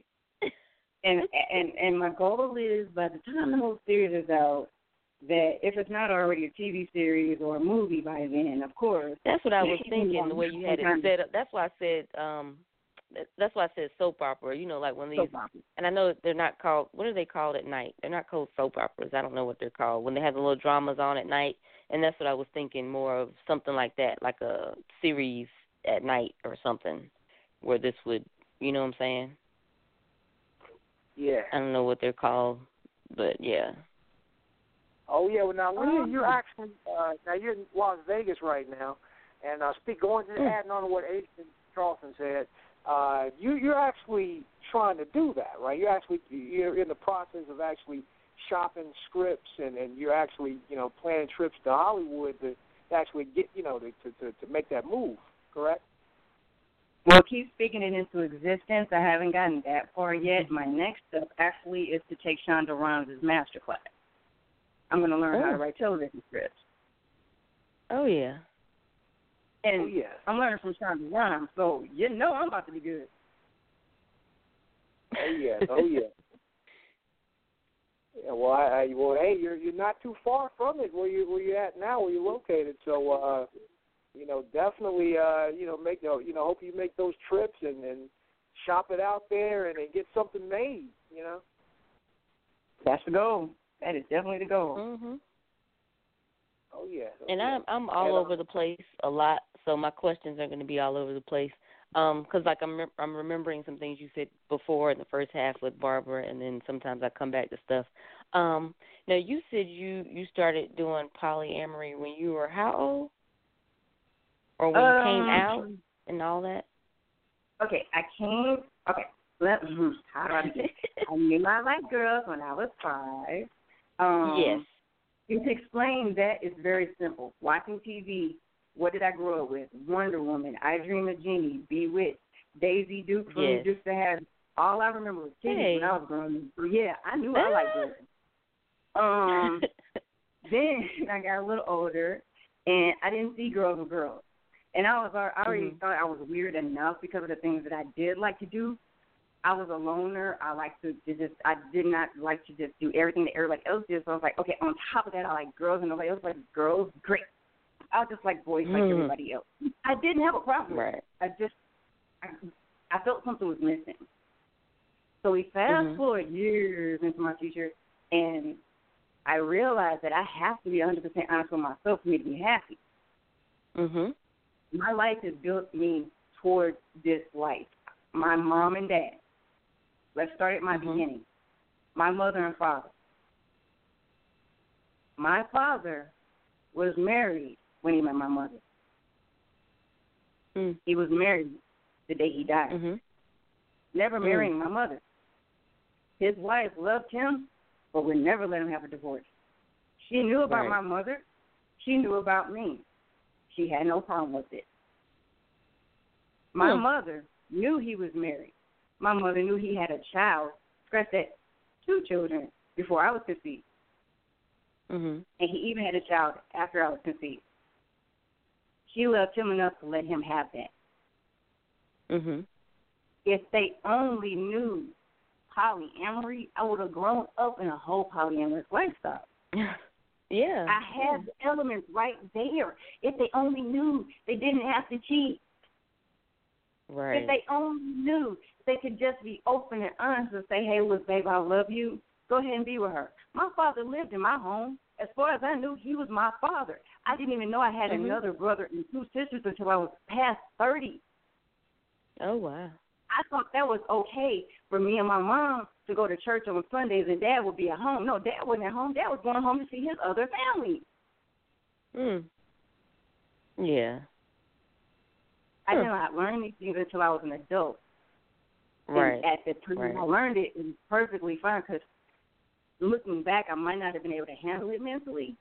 and and and my goal is by the time the whole series is out, that if it's not already a TV series or a movie by then, of course. That's what I was thinking. The way you had it set up. That's why I said. um That's why I said soap opera. You know, like when these. And I know they're not called. What are they called at night? They're not called soap operas. I don't know what they're called when they have the little dramas on at night. And that's what I was thinking more of something like that, like a series at night or something, where this would. You know what I'm saying? Yeah. I don't know what they're called, but yeah. Oh yeah. Well, now Lea, Oh. you're actually uh, now you're in Las Vegas right now, and uh, speak going to Mm. adding on to what Adrienne Charleston said. Uh, you you're actually trying to do that, right? You're actually you're in the process of actually shopping scripts, and and you're actually you know planning trips to Hollywood to actually get you know to to to, to make that move. Correct? Well, keep speaking it into existence. I haven't gotten that far yet. My next step actually is to take Shonda Rhimes' master class. I'm going to learn how to Oh. write television scripts. Oh yeah. And Oh, yeah. I'm learning from Shonda Rhimes, so you know I'm about to be good. Oh yeah. Oh yeah. Yeah, well, I, I well, hey, you're you're not too far from it where you where you're at now, where you're located. So, uh, you know, definitely, uh, you know, make you know, hope you make those trips and and shop it out there and, and get something made. You know. That's the goal. That is definitely the goal. Mhm. Oh yeah. Oh, And. I'm I'm all And, uh, over the place a lot, so my questions are going to be all over the place. Um, 'cause like I'm I'm remembering some things you said before in the first half with Barbara, and then sometimes I come back to stuff. Um, now you said you you started doing polyamory when you were how old, or when you came Um, out and all that. Okay, I came. Okay, let, how do I begin? I knew I liked girls when I was five. Um, Yes. To explain that is very simple. Watching TV, what did I grow up with? Wonder Woman, I Dream of Jeannie, Bewitched, Daisy Duke from Yes. To Have. All I remember was titties Hey. when I was growing up. Yeah, I knew I liked girls. Um, then I got a little older, and I didn't see girls and girls. And I was I already Mhm. thought I was weird enough because of the things that I did like to do. I was a loner. I like to, to just I did not like to just do everything that everybody else did. So I was like, okay, on top of that, I like girls, and nobody else like girls. Great. I just like boys like Mhm. everybody else. I didn't have a problem. Right. I just I, I felt something was missing. So we fast Mhm. forward years into my future, and I realized that I have to be 100% honest with myself for me to be happy. Mhm. My life has built me towards this life. My mom and dad. Let's start at my Mhm. beginning. My mother and father. My father was married when he met my mother. Mm. He was married the day he died. Mhm. Never Mm. marrying my mother. His wife loved him, but would never let him have a divorce. She knew about Right. my mother. She knew about me. She had no problem with it. My Hmm. mother knew he was married. My mother knew he had a child. Scratch that, two children before I was conceived, Mhm. and he even had a child after I was conceived. She loved him enough to let him have that. Mhm. if they only knew polyamory, I would have grown up in a whole polyamorous lifestyle. Yeah. I have the elements right there. If they only knew they didn't have to cheat. Right. If they only knew they could just be open and honest and say, Hey, look, babe, I love you. Go ahead and be with her. My father lived in my home. As far as I knew, he was my father. I didn't even know I had Mhm. another brother and two sisters until I was past thirty. Oh wow. I thought that was okay for me and my mom to go to church on Sundays and dad would be at home. No, dad wasn't at home. Dad was going home to see his other family. Mm. Yeah. I did not learn these things until I was an adult. Right. And at the time Right. I learned it, it was perfectly fine because looking back, I might not have been able to handle it mentally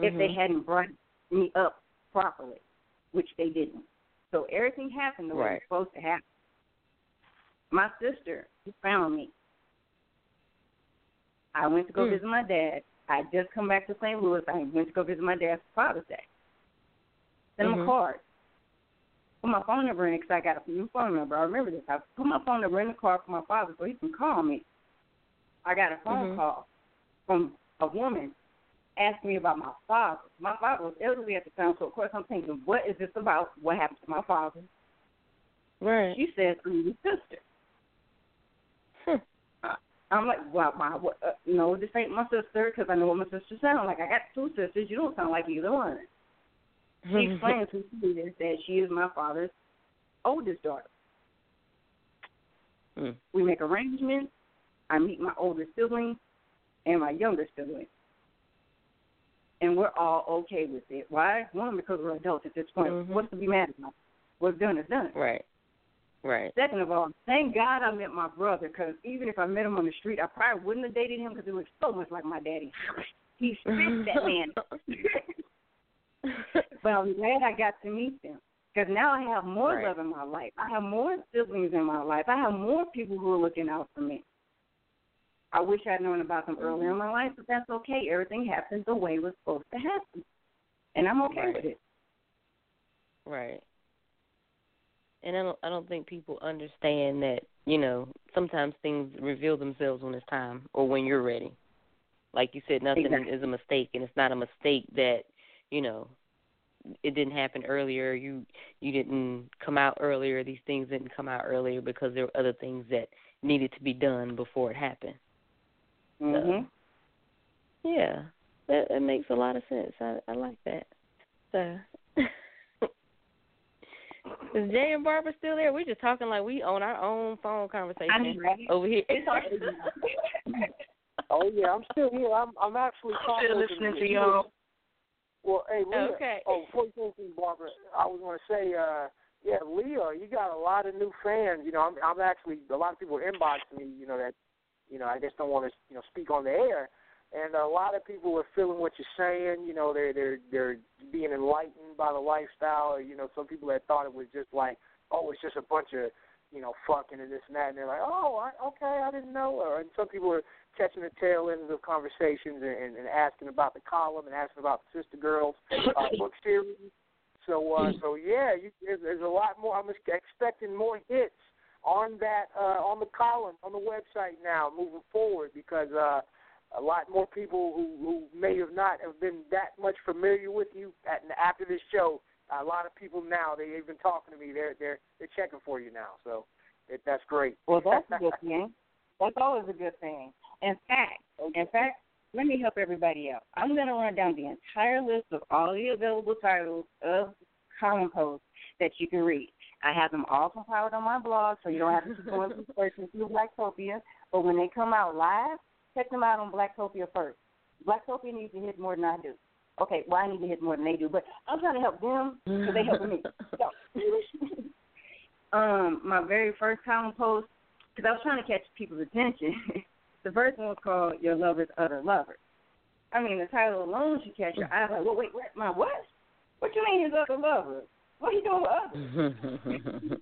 if they Mhm. hadn't brought me up properly, which they didn't. So everything happened the way Right. it's supposed to happen. My sister found me. I went to go Hmm. visit my dad. I just come back to St. Louis. I went to go visit my dad for Father's Day. Sent him Mhm. a card. Put my phone number in because I got a new phone number. I remember this. I put my phone number in the card for my father so he can call me. I got a phone Mhm. call from a woman asking me about my father. My father was elderly at the time, so of course I'm thinking, what is this about? What happened to my father? Right. She says, I'm your sister. I'm like, well, my, what, uh, no, this ain't my sister because I know what my sister sounds like. I got two sisters. You don't sound like either one. She explains she is, that she is my father's oldest daughter. Mm. We make arrangements. I meet my older sibling and my younger sibling. And we're all okay with it. Why? One, because we're adults at this point. Mhm. What's to be mad about? What's done is done. Right. Right. Second of all, thank God I met my brother because even if I met him on the street, I probably wouldn't have dated him because he looks so much like my daddy. He spits that man. but I'm glad I got to meet them because now I have more Right. love in my life. I have more siblings in my life. I have more people who are looking out for me. I wish I'd known about them earlier in mm-hmm. my life, but that's okay. Everything happens the way it was supposed to happen, and I'm okay Right. with it. Right. And I don't I don't think people understand that, you know, sometimes things reveal themselves when it's time or when you're ready. Like you said, nothing Exactly. is a mistake and it's not a mistake that, you know, it didn't happen earlier, you you didn't come out earlier, these things didn't come out earlier because there were other things that needed to be done before it happened. Mhm. Yeah. That that makes a lot of sense. I I like that. So Is Jay and Barbara still there? We're just talking like we own our own phone conversation I know, right? over here. It's hard to Oh yeah, I'm still here. I'm I'm actually I'm still listening to y'all. Well, hey, Lea. Okay. Oh, before you anything, Barbara, I was going to say, uh, yeah, Lea, you got a lot of new fans. You know, I'm, I'm actually a lot of people inboxing me. You know that, you know, I just don't want to, you know, speak on the air. And a lot of people are feeling what you're saying. You know, they're they're they're being enlightened by the lifestyle. You know, some people that thought it was just like, oh, it's just a bunch of, you know, fucking and this and that, and they're like, oh, I, okay, I didn't know. Or and some people are catching the tail end of the conversations and, and, and asking about the column and asking about the SistaGirlz uh, book series. So, uh, so yeah, you, there's, there's a lot more. I'm expecting more hits on that uh, on the column on the website now moving forward because uh, a lot more people who, who may have not have been that much familiar with you at, after this show. A lot of people now they've been talking to me. They're they're they're checking for you now. So it, that's great. Well, that's a good thing. That's always a good thing. In fact, in fact, let me help everybody out. I'm going to run down the entire list of all the available titles of column posts that you can read. I have them all compiled on my blog, so you don't have to keep going through searching through Blacktopia. But when they come out live, check them out on Blacktopia first. Blacktopia needs to hit more than I do. Okay, well, I need to hit more than they do, but I'm trying to help them because they help me. So, um, my very first column post, because I was trying to catch people's attention. the first one was called "Your Lover's Other Lover." I mean, the title alone should catch your eye. Like, well, wait, what? My what? What you mean his other lover? What he doing with others?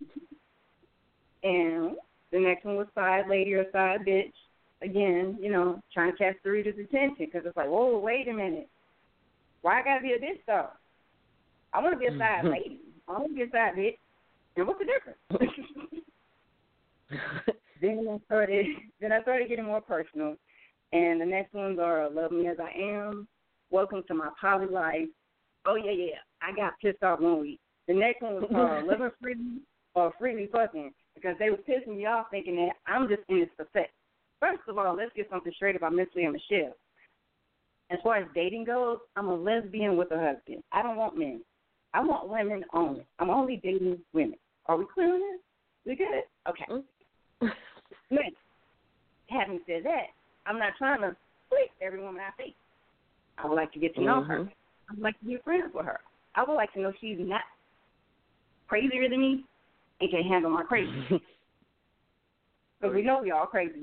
and the next one was side lady or side bitch. Again, you know, trying to catch the reader's attention because it's like, whoa, wait a minute. Why I gotta be a bitch though? I want to be a side mm-hmm. lady. I want to be a side bitch. And what's the difference? then I started. Then I started getting more personal. And the next ones are "Love Me as I Am," "Welcome to My Poly Life." Oh yeah, yeah. I got pissed off one week. The next one was uh, called "Living Freely" or "Freely Fucking" because they were pissing me off, thinking that I'm just in this for sex. First of all, let's get something straight about Miss Lea Mishell. As far as dating goes, I'm a lesbian with a husband. I don't want men. I want women only. I'm only dating women. Are we clear on this? We good? Okay. Mm-hmm. Next, having said that, I'm not trying to please every woman I see. I would like to get to know her. Mm-hmm. I would like to be friends with her. I would like to know she's not crazier than me and can handle my crazy. Because we know we all crazy.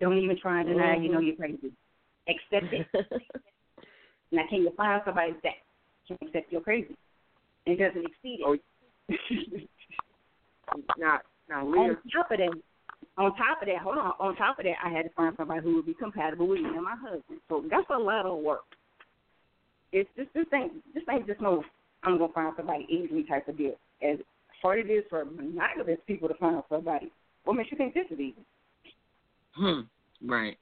Don't even try and deny you know mm-hmm. you're crazy. Accept it. now, can you find somebody that can accept you're crazy and doesn't exceed it? Oh, now, now, on Lea, top of that, on top of that, hold on. On top of that, I had to find somebody who would be compatible with me and my husband. So that's a lot of work. It's just this ain't this ain't just no I'm gonna find somebody easily type of deal. As hard it is for monogamous people to find somebody, what makes you think this is easy? Hmm. Right.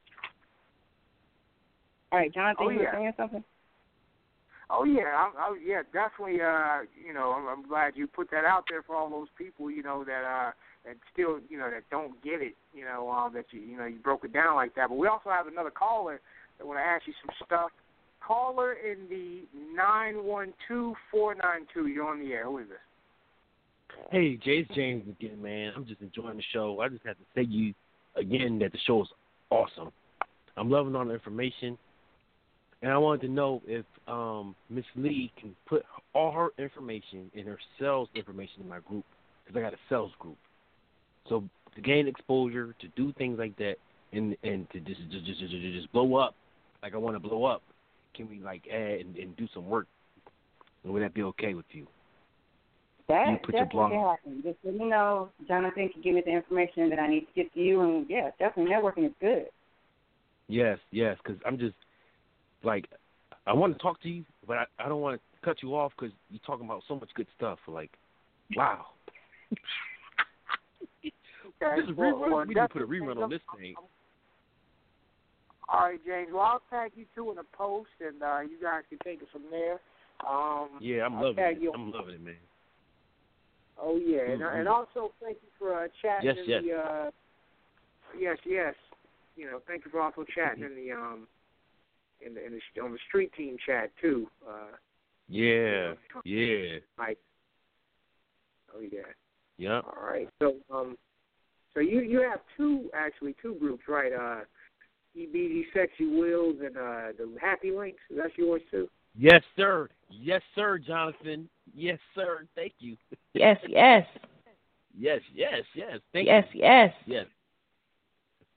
All right, Jonathan, Oh, you were yeah. saying something? Oh yeah, I, I, yeah, definitely. Uh, you know, I'm, I'm glad you put that out there for all those people. You know that uh, that still, you know, that don't get it. You know, um, that you, you know, you broke it down like that. But we also have another caller that want to ask you some stuff. Caller in the nine one two four nine two. You're on the air. Who is this? Hey, Jay, it's James again, man. I'm just enjoying the show. I just have to say you again that the show is awesome. I'm loving all the information, and I wanted to know if um Miss Lee can put all her information and her sales information in my group because I got a sales group. So to gain exposure, to do things like that, and and to just just just, just, just blow up like I want to blow up, can we like add and, and do some work? And would that be okay with you? That You put your definitely blog- can happen. Just let me know. Jonathan can give me the information that I need to get to you, and yeah, definitely networking is good. Yes, yes, because I'm just like I want to talk to you, but I, I don't want to cut you off because you're talking about so much good stuff. Like, wow. This is well, rerun. well, we need to put a rerun on this thing. All right, James. Well, I'll tag you two in a post, and uh, you guys can take it from there. Um, Yeah, I'm I'll loving it. you- I'm loving it, man. Oh yeah, and, Mhm. and also thank you for uh, chatting Yes, in yes. the. Uh, yes, yes. You know, thank you for also chatting in the um, in the, in the on the street team chat too. Uh, Yeah, yeah, Mike. Oh yeah. yep. All right. So um, so you you have two actually two groups, right? Uh, EBD Sexy Wheels and uh the Happy Links. That's yours too. Yes, sir. Yes, sir, Jonathan. Yes, sir. Thank you. Yes, yes, Yes, yes, yes. Thank yes, you. yes. Yes.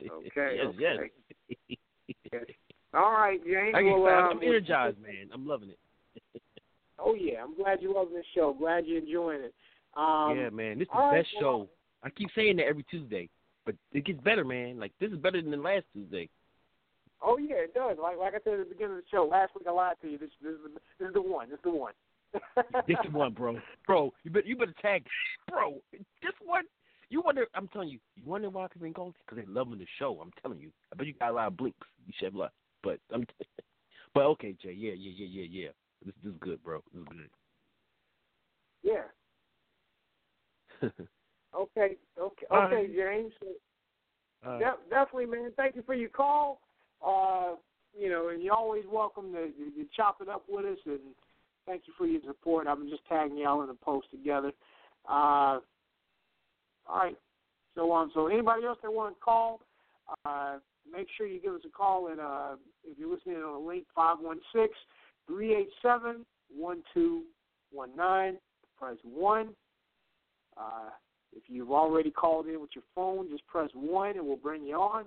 Okay. yes, okay. yes. All right, James. I get well, excited. um, I'm energized, man. I'm loving it. Oh yeah, I'm glad you're loving this show. Glad you're enjoying it. Um, yeah, man. This is all the right, best well, show. I keep saying that every Tuesday, but it gets better, man. Like this is better than the last Tuesday. Oh yeah, it does. Like like I said at the beginning of the show, last week I lied to you. This this is the, this is the one. This is the one. This is one, bro. Bro, you better you better tag, bro. This one. You wonder? I'm telling you. You wonder why people ain't calling? Because they loving the show. I'm telling you. I bet you got a lot of blinks. You shed blood, but I'm. but okay, Jay. Yeah, yeah, yeah, yeah, yeah. This, this is good, bro. This is good. Yeah. Okay. Okay. Okay. James. Right. De- definitely, man. Thank you for your call. Uh, you know, and you're always welcome to, to, chop it up with us. And thank you for your support. I'm just tagging y'all in the post together. Uh, all right. So um, so anybody else that want to call, uh, make sure you give us a call at uh, if you're listening on the link five one six three eight seven one two one nine. Press one. Uh, if you've already called in with your phone, just press one and we'll bring you on.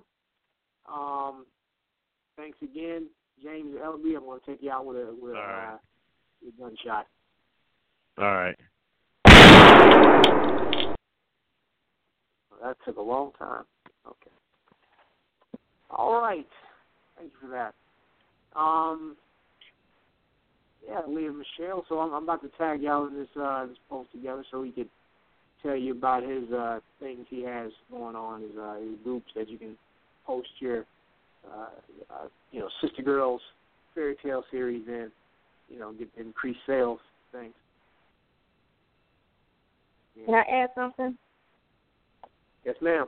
Um, thanks again, James LB. I'm going to take you out with a with right. uh, a gunshot. All right. That took a long time. Okay. All right. Thank you for that. Um, yeah, Lea Mishell. So I'm, I'm about to tag y'all in this uh, this post together so we could tell you about his uh, things he has going on, his, uh, his groups that you can post your uh, uh, you know SistaGirlz fairy tale series in, you know, get increased sales things. Can I add something? Yes, ma'am.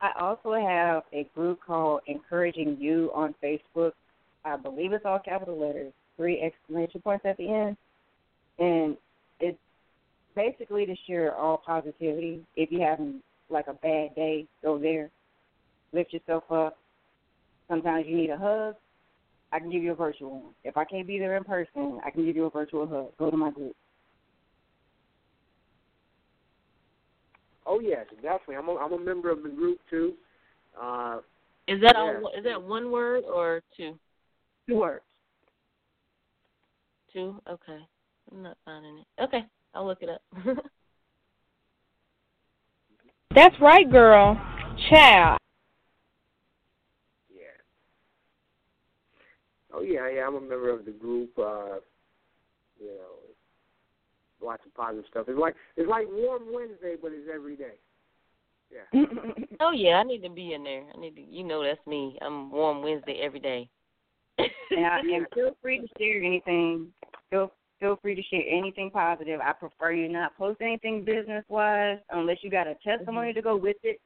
I also have a group called Encouraging You on Facebook. I believe it's all capital letters, three exclamation points at the end. And basically to share all positivity. If you're having like a bad day, go there. Lift yourself up. Sometimes you need a hug. I can give you a virtual one. If I can't be there in person, I can give you a virtual hug. Go to my group. Oh yes, definitely. I'm a, I'm a member of the group too. Uh, Is that yeah. all? Is that one word or two? Two words. Two. Okay. I'm not finding it. Okay, I'll look it up. That's right, girl. Child. Yeah. Oh yeah, yeah. I'm a member of the group. Uh, you know, lots of positive stuff. It's like it's like Warm Wednesday, but it's every day. Yeah. oh yeah, I need to be in there. I need to. You know, that's me. I'm warm Wednesday every day. and, I, and feel free to share anything. Feel feel free to share anything positive. I prefer you not post anything business wise unless you got a testimony to go with it.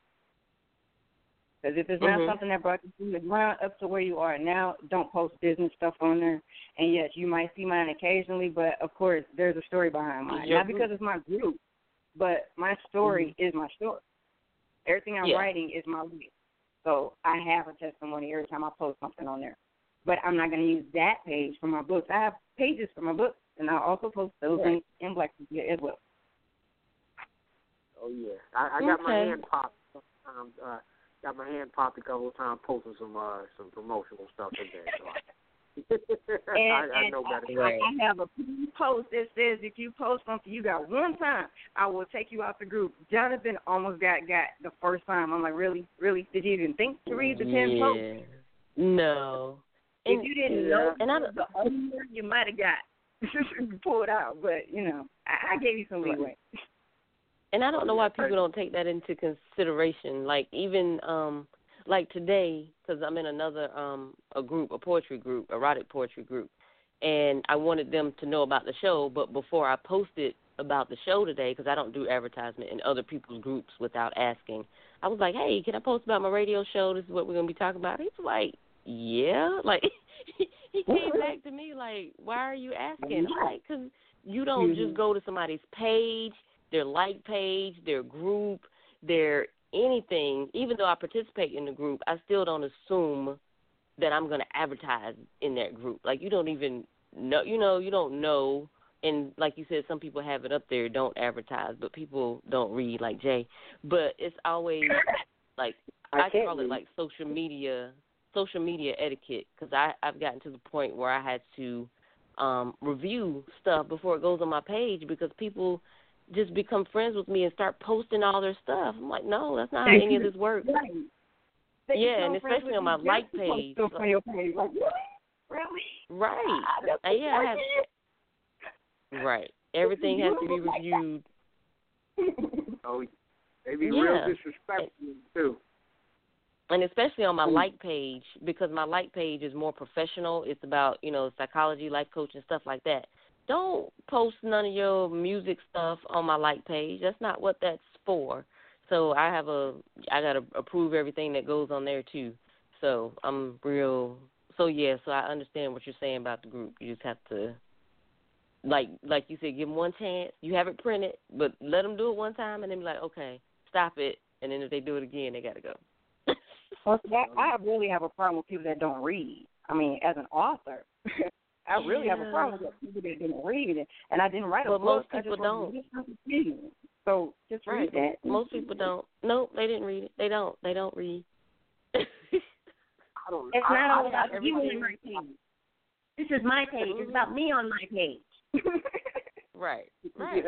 Because if it's not Mhm. something that brought you from the ground up to where you are now, don't post business stuff on there. And yes, you might see mine occasionally, but of course there's a story behind mine. Not because it's my group, but my story is my story. Everything I'm Yeah. writing is my life. So I have a testimony every time I post something on there. But I'm not going to use that page for my books. I have pages for my books, and I also post those in, in Black Media as well. Oh yeah, I, I got my hand popped. Um, uh, got my hand popped a couple of times posting some uh some promotional stuff in there. So I, And, I, I and know better. I, I have a post that says if you post something you got one time, I will take you out the group. Jonathan almost got got the first time. I'm like, really, really? Did you even think to read the ten posts? Yeah. No. If And- you didn't yeah. know and I the owner, you might have got pulled out. But you know, I, I gave you some leeway. And I don't know why people don't take that into consideration. Like even um like today, because I'm in another um a group, a poetry group, erotic poetry group, and I wanted them to know about the show. But before I posted about the show today, because I don't do advertisement in other people's groups without asking, I was like, "Hey, can I post about my radio show? This is what we're gonna be talking about." He's like, "Yeah," like he came back to me like, "Why are you asking?" I'm like, "Cause you don't Mhm. just go to somebody's page, their like page, their group, their anything. Even though I participate in the group, I still don't assume that I'm going to advertise in that group. Like you don't even know, you know, you don't know. And like you said, some people have it up there, don't advertise, but people don't read like Jay. But it's always like I I, call it like social media, social media etiquette, because I I've gotten to the point where I had to um review stuff before it goes on my page because people just become friends with me and start posting all their stuff. I'm like, no, that's not how any of this works. Right. Yeah, become and especially on my like just to post page. stuff on your page. Like, really? Really? Right. that's Uh, yeah, I have, right. Everything has to be reviewed. Oh, they be Yeah. real disrespectful too. And especially on my hmm. like page because my like page is more professional. It's about you know psychology, life coach, and stuff like that. Don't post none of your music stuff on my like page. That's not what that's for. So I have a I gotta approve everything that goes on there too. So I'm real. So yeah, so I understand what you're saying about the group. You just have to. Like like you said, give them one chance. You have it printed, but let them do it one time, and then be like, okay, stop it. And then if they do it again, they got to go. Well, see, I, I really have a problem with people that don't read. I mean, as an author, I really have a problem with people that didn't read it. And I didn't write a But book. most people don't. So just Right. read that. Most people don't. Nope, they didn't read it. They don't. They don't read. I don't. It's I, not all about you on everything- my page. This is my page. It's about me on my page. Right. Right.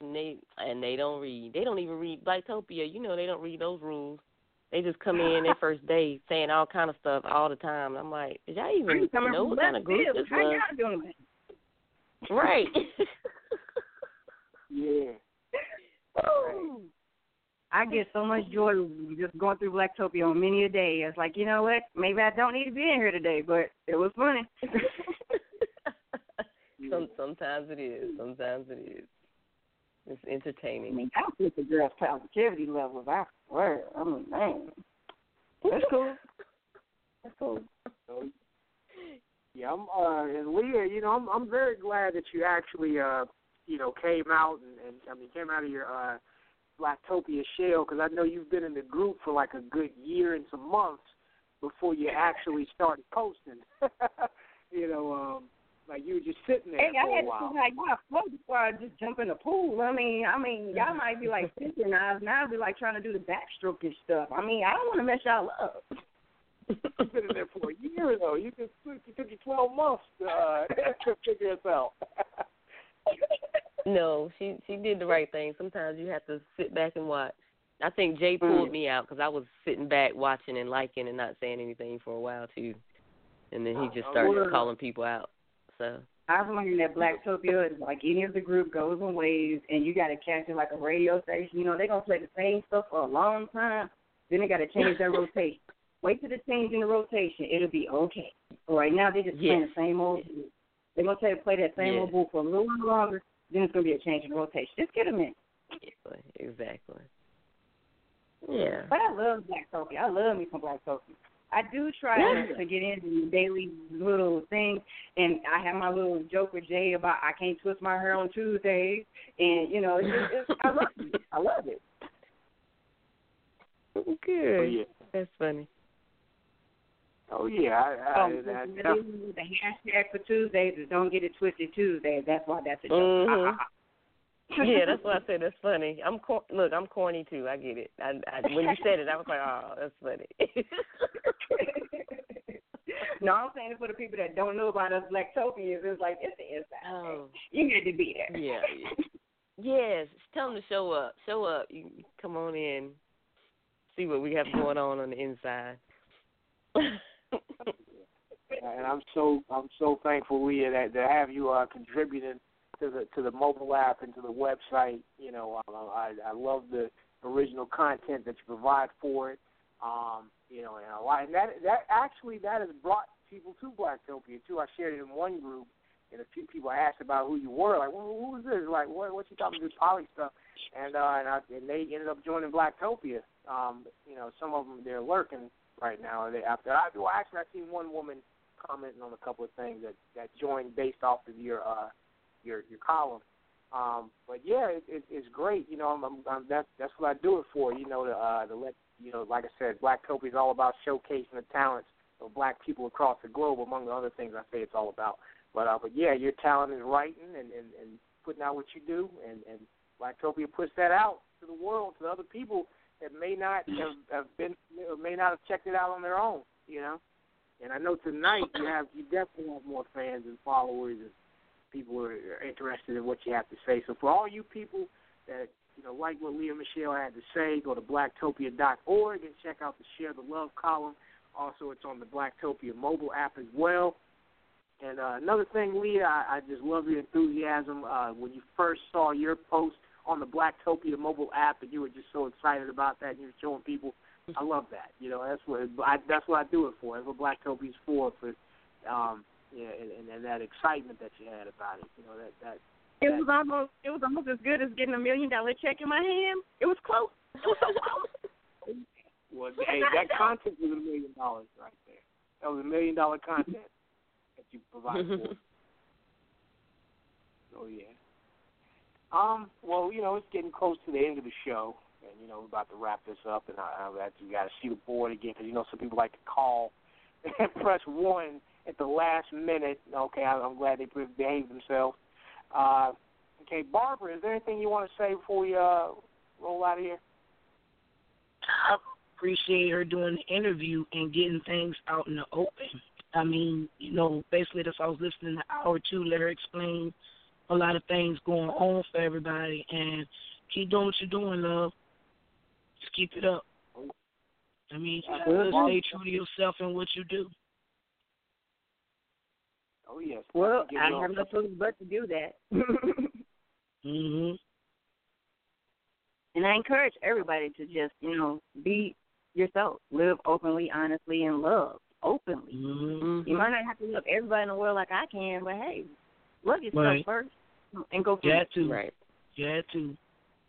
And they and they don't read. They don't even read Blacktopia. You know they don't read those rules. They just come in their first day saying all kind of stuff all the time. I'm like, did y'all even know what kind of group field. this How was? y'all doing? Right. yeah. Ooh. I get so much joy just going through Blacktopia on many a day. It's like, you know what? Maybe I don't need to be in here today, but it was funny. Some sometimes it is. Sometimes it is. It's I entertaining. mean, I with the girls' positivity levels. I swear. I mean, man, that's cool. That's cool. So, yeah, I'm uh and Lea, you know, I'm I'm very glad that you actually uh you know came out and, and I mean came out of your uh Blacktopia shell because I know you've been in the group for like a good year and some months before you actually started posting. you know, um like you were just sitting there Hey, for I had a to while. see how y'all float before I just jump in the pool. I mean, I mean, y'all might be like synchronized. Now I'll be like trying to do the backstroke and stuff. I mean, I don't want to mess y'all up. You've been in there for a year though. You just it took you twelve months to, uh, to figure this out. No, she she did the right thing. Sometimes you have to sit back and watch. I think Jay pulled Mm. me out because I was sitting back watching and liking and not saying anything for a while too, and then he just started calling people out. So I've learned that Blacktopia is like any of the group goes in waves, and you got to catch it like a radio station. You know, they're gonna play the same stuff for a long time. Then they got to change their rotation. Wait till they change in the rotation, it'll be okay. But right now, they're just playing the same old. They're gonna tell you to play that same Yeah. old boo for a little while longer. Then it's gonna be a change in rotation. Just get them in. exactly, exactly. Yeah. But I love Blacktopia. I love me some Blacktopia. I do try Yeah. to get into the daily little things, and I have my little joke with Jay about I can't twist my hair on Tuesdays, and you know, it's just, it's, I love it. I love it. Good. yeah. That's funny. Oh yeah, I, I, Oh, I, the hashtag for Tuesdays is don't get it twisted Tuesday. That's why that's a joke. Mhm. Yeah, that's why I said that's funny. I'm cor- look, I'm corny too. I get it. I, I when you said it, I was like, oh, that's funny. no, I'm saying it for the people that don't know about us Blacktopians. It's like it's the inside. Oh. You need to be there. yeah, yeah. Yes, tell them to show up. Show up. You come on in. See what we have going on on the inside. and I'm so I'm so thankful, Lea, that to have you uh, contributing to the to the mobile app and to the website. You know, uh, I I love the original content that you provide for it. Um, you know, and a lot, and that that actually that has brought people to Blacktopia too. I shared it in one group, and a few people asked about who you were. Like, well, who is this? Like, what what you talking about poly stuff? And uh, and, I, and they ended up joining Blacktopia. Um, you know, some of them they're lurking right now. They after I well, actually I seen one woman commenting on a couple of things that that joined based off of your uh your your column. Um, but yeah, it, it, it's great. You know, I'm, I'm, I'm that's that's what I do it for. You know, to uh, to let you know, like I said, Blacktopia is all about showcasing the talents of black people across the globe. Among the other things I say it's all about. But uh, but yeah, your talent is writing and, and, and putting out what you do, and and Blacktopia puts that out to the world to the other people that may not have, have been or may not have checked it out on their own. You know, and I know tonight you have you definitely have more fans and followers and people are interested in what you have to say. So for all you people that you know like what Lea Mishell had to say, go to blacktopia.org and check out the Share the Love column. Also, it's on the Blacktopia mobile app as well. And uh, another thing, Lea, I, I just love your enthusiasm. Uh, when you first saw your post on the Blacktopia mobile app, and you were just so excited about that, and you were showing people. I love that. You know, that's what I, that's what I do it for. That's what Blacktopia is for. For um, yeah, and, and, and that excitement that you had about it. You know, that that It was almost it was almost as good as getting a million dollar check in my hand. It was close. It was so close. was hey, that content was a million dollars right there. That was a million dollar content that you provide for. Oh yeah. Um. Well, you know, it's getting close to the end of the show, and you know, we're about to wrap this up, and I, I actually got to see the board again because you know some people like to call and press one at the last minute. Okay, I, I'm glad they behaved themselves. Uh, okay, Barbara, is there anything you want to say before we uh, roll out of here? I appreciate her doing the interview and getting things out in the open. I mean, you know, basically that's I was listening to hour two, let her explain a lot of things going on for everybody and keep doing what you're doing, love. Just keep it up. I mean, you gotta stay true to yourself and what you do. Oh yes. Well, Give I have no choice but to do that. Mhm. and I encourage everybody to just, you know, be yourself, live openly, honestly, and love openly. Mhm. You might not have to love everybody in the world like I can, but hey, love yourself Right. first and go from You there. had to. Right. You had to.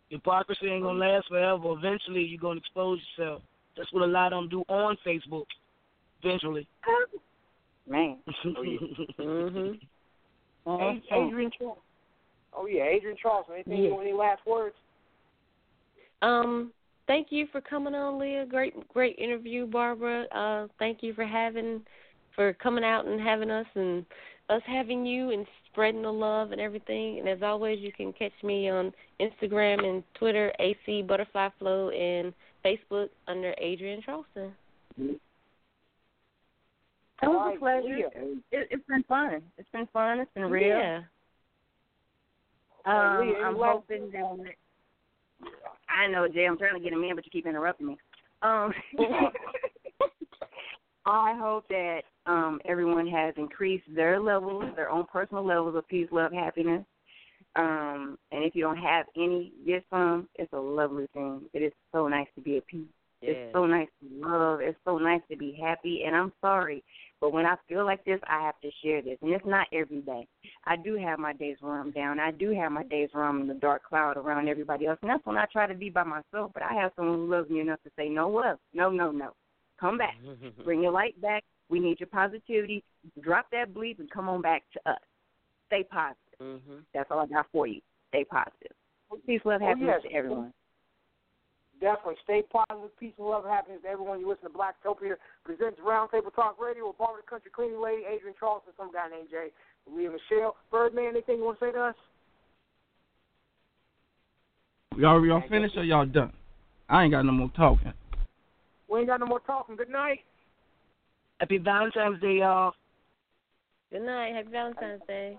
Hypocrisy ain't gonna last forever. Eventually, you're gonna expose yourself. That's what a lot of them do on Facebook. Eventually. Man. Mhm. Hey, Adrienne Charles. Oh yeah, Adrienne Charles. Anything? Yeah. Any last words? Um, thank you for coming on, Lea. Great, great interview, Barbara. Uh, thank you for having, for coming out and having us, and us having you, and spreading the love and everything. And as always, you can catch me on Instagram and Twitter, AC Butterfly Flow, and Facebook under Adrienne Charleston. It was a pleasure. It, it's been fun. It's been fun. It's been real. Yeah. Um, I'm hoping that. I know, Jay. I'm trying to get him in, but you keep interrupting me. Um, I hope that um, everyone has increased their levels, their own personal levels of peace, love, happiness. Um, and if you don't have any, get some. It's a lovely thing. It is so nice to be at peace. Yeah. It's so nice to love. It's so nice to be happy. And I'm sorry, but when I feel like this, I have to share this. And it's not every day. I do have my days where I'm down. I do have my days where I'm in the dark cloud around everybody else. And that's when I try to be by myself. But I have someone who loves me enough to say, no, love. No, no, no. Come back. Bring your light back. We need your positivity. Drop that bleep and come on back to us. Stay positive. Mhm. That's all I got for you. Stay positive. Peace, love, Oh, happiness yes. to everyone. Definitely stay positive, peace and love, and happiness to everyone. You listen to Blacktopia presents Roundtable Talk Radio with Barbara the Cuntry Cleaning Lady, Adrienne Charles, and some guy named Jay, Lea Mishell. Birdman, anything you want to say to us? Y'all y'all finished or y'all done? I ain't got no more talking. We ain't got no more talking. Good night. Happy Valentine's Day, y'all. Good night. Happy Valentine's Day.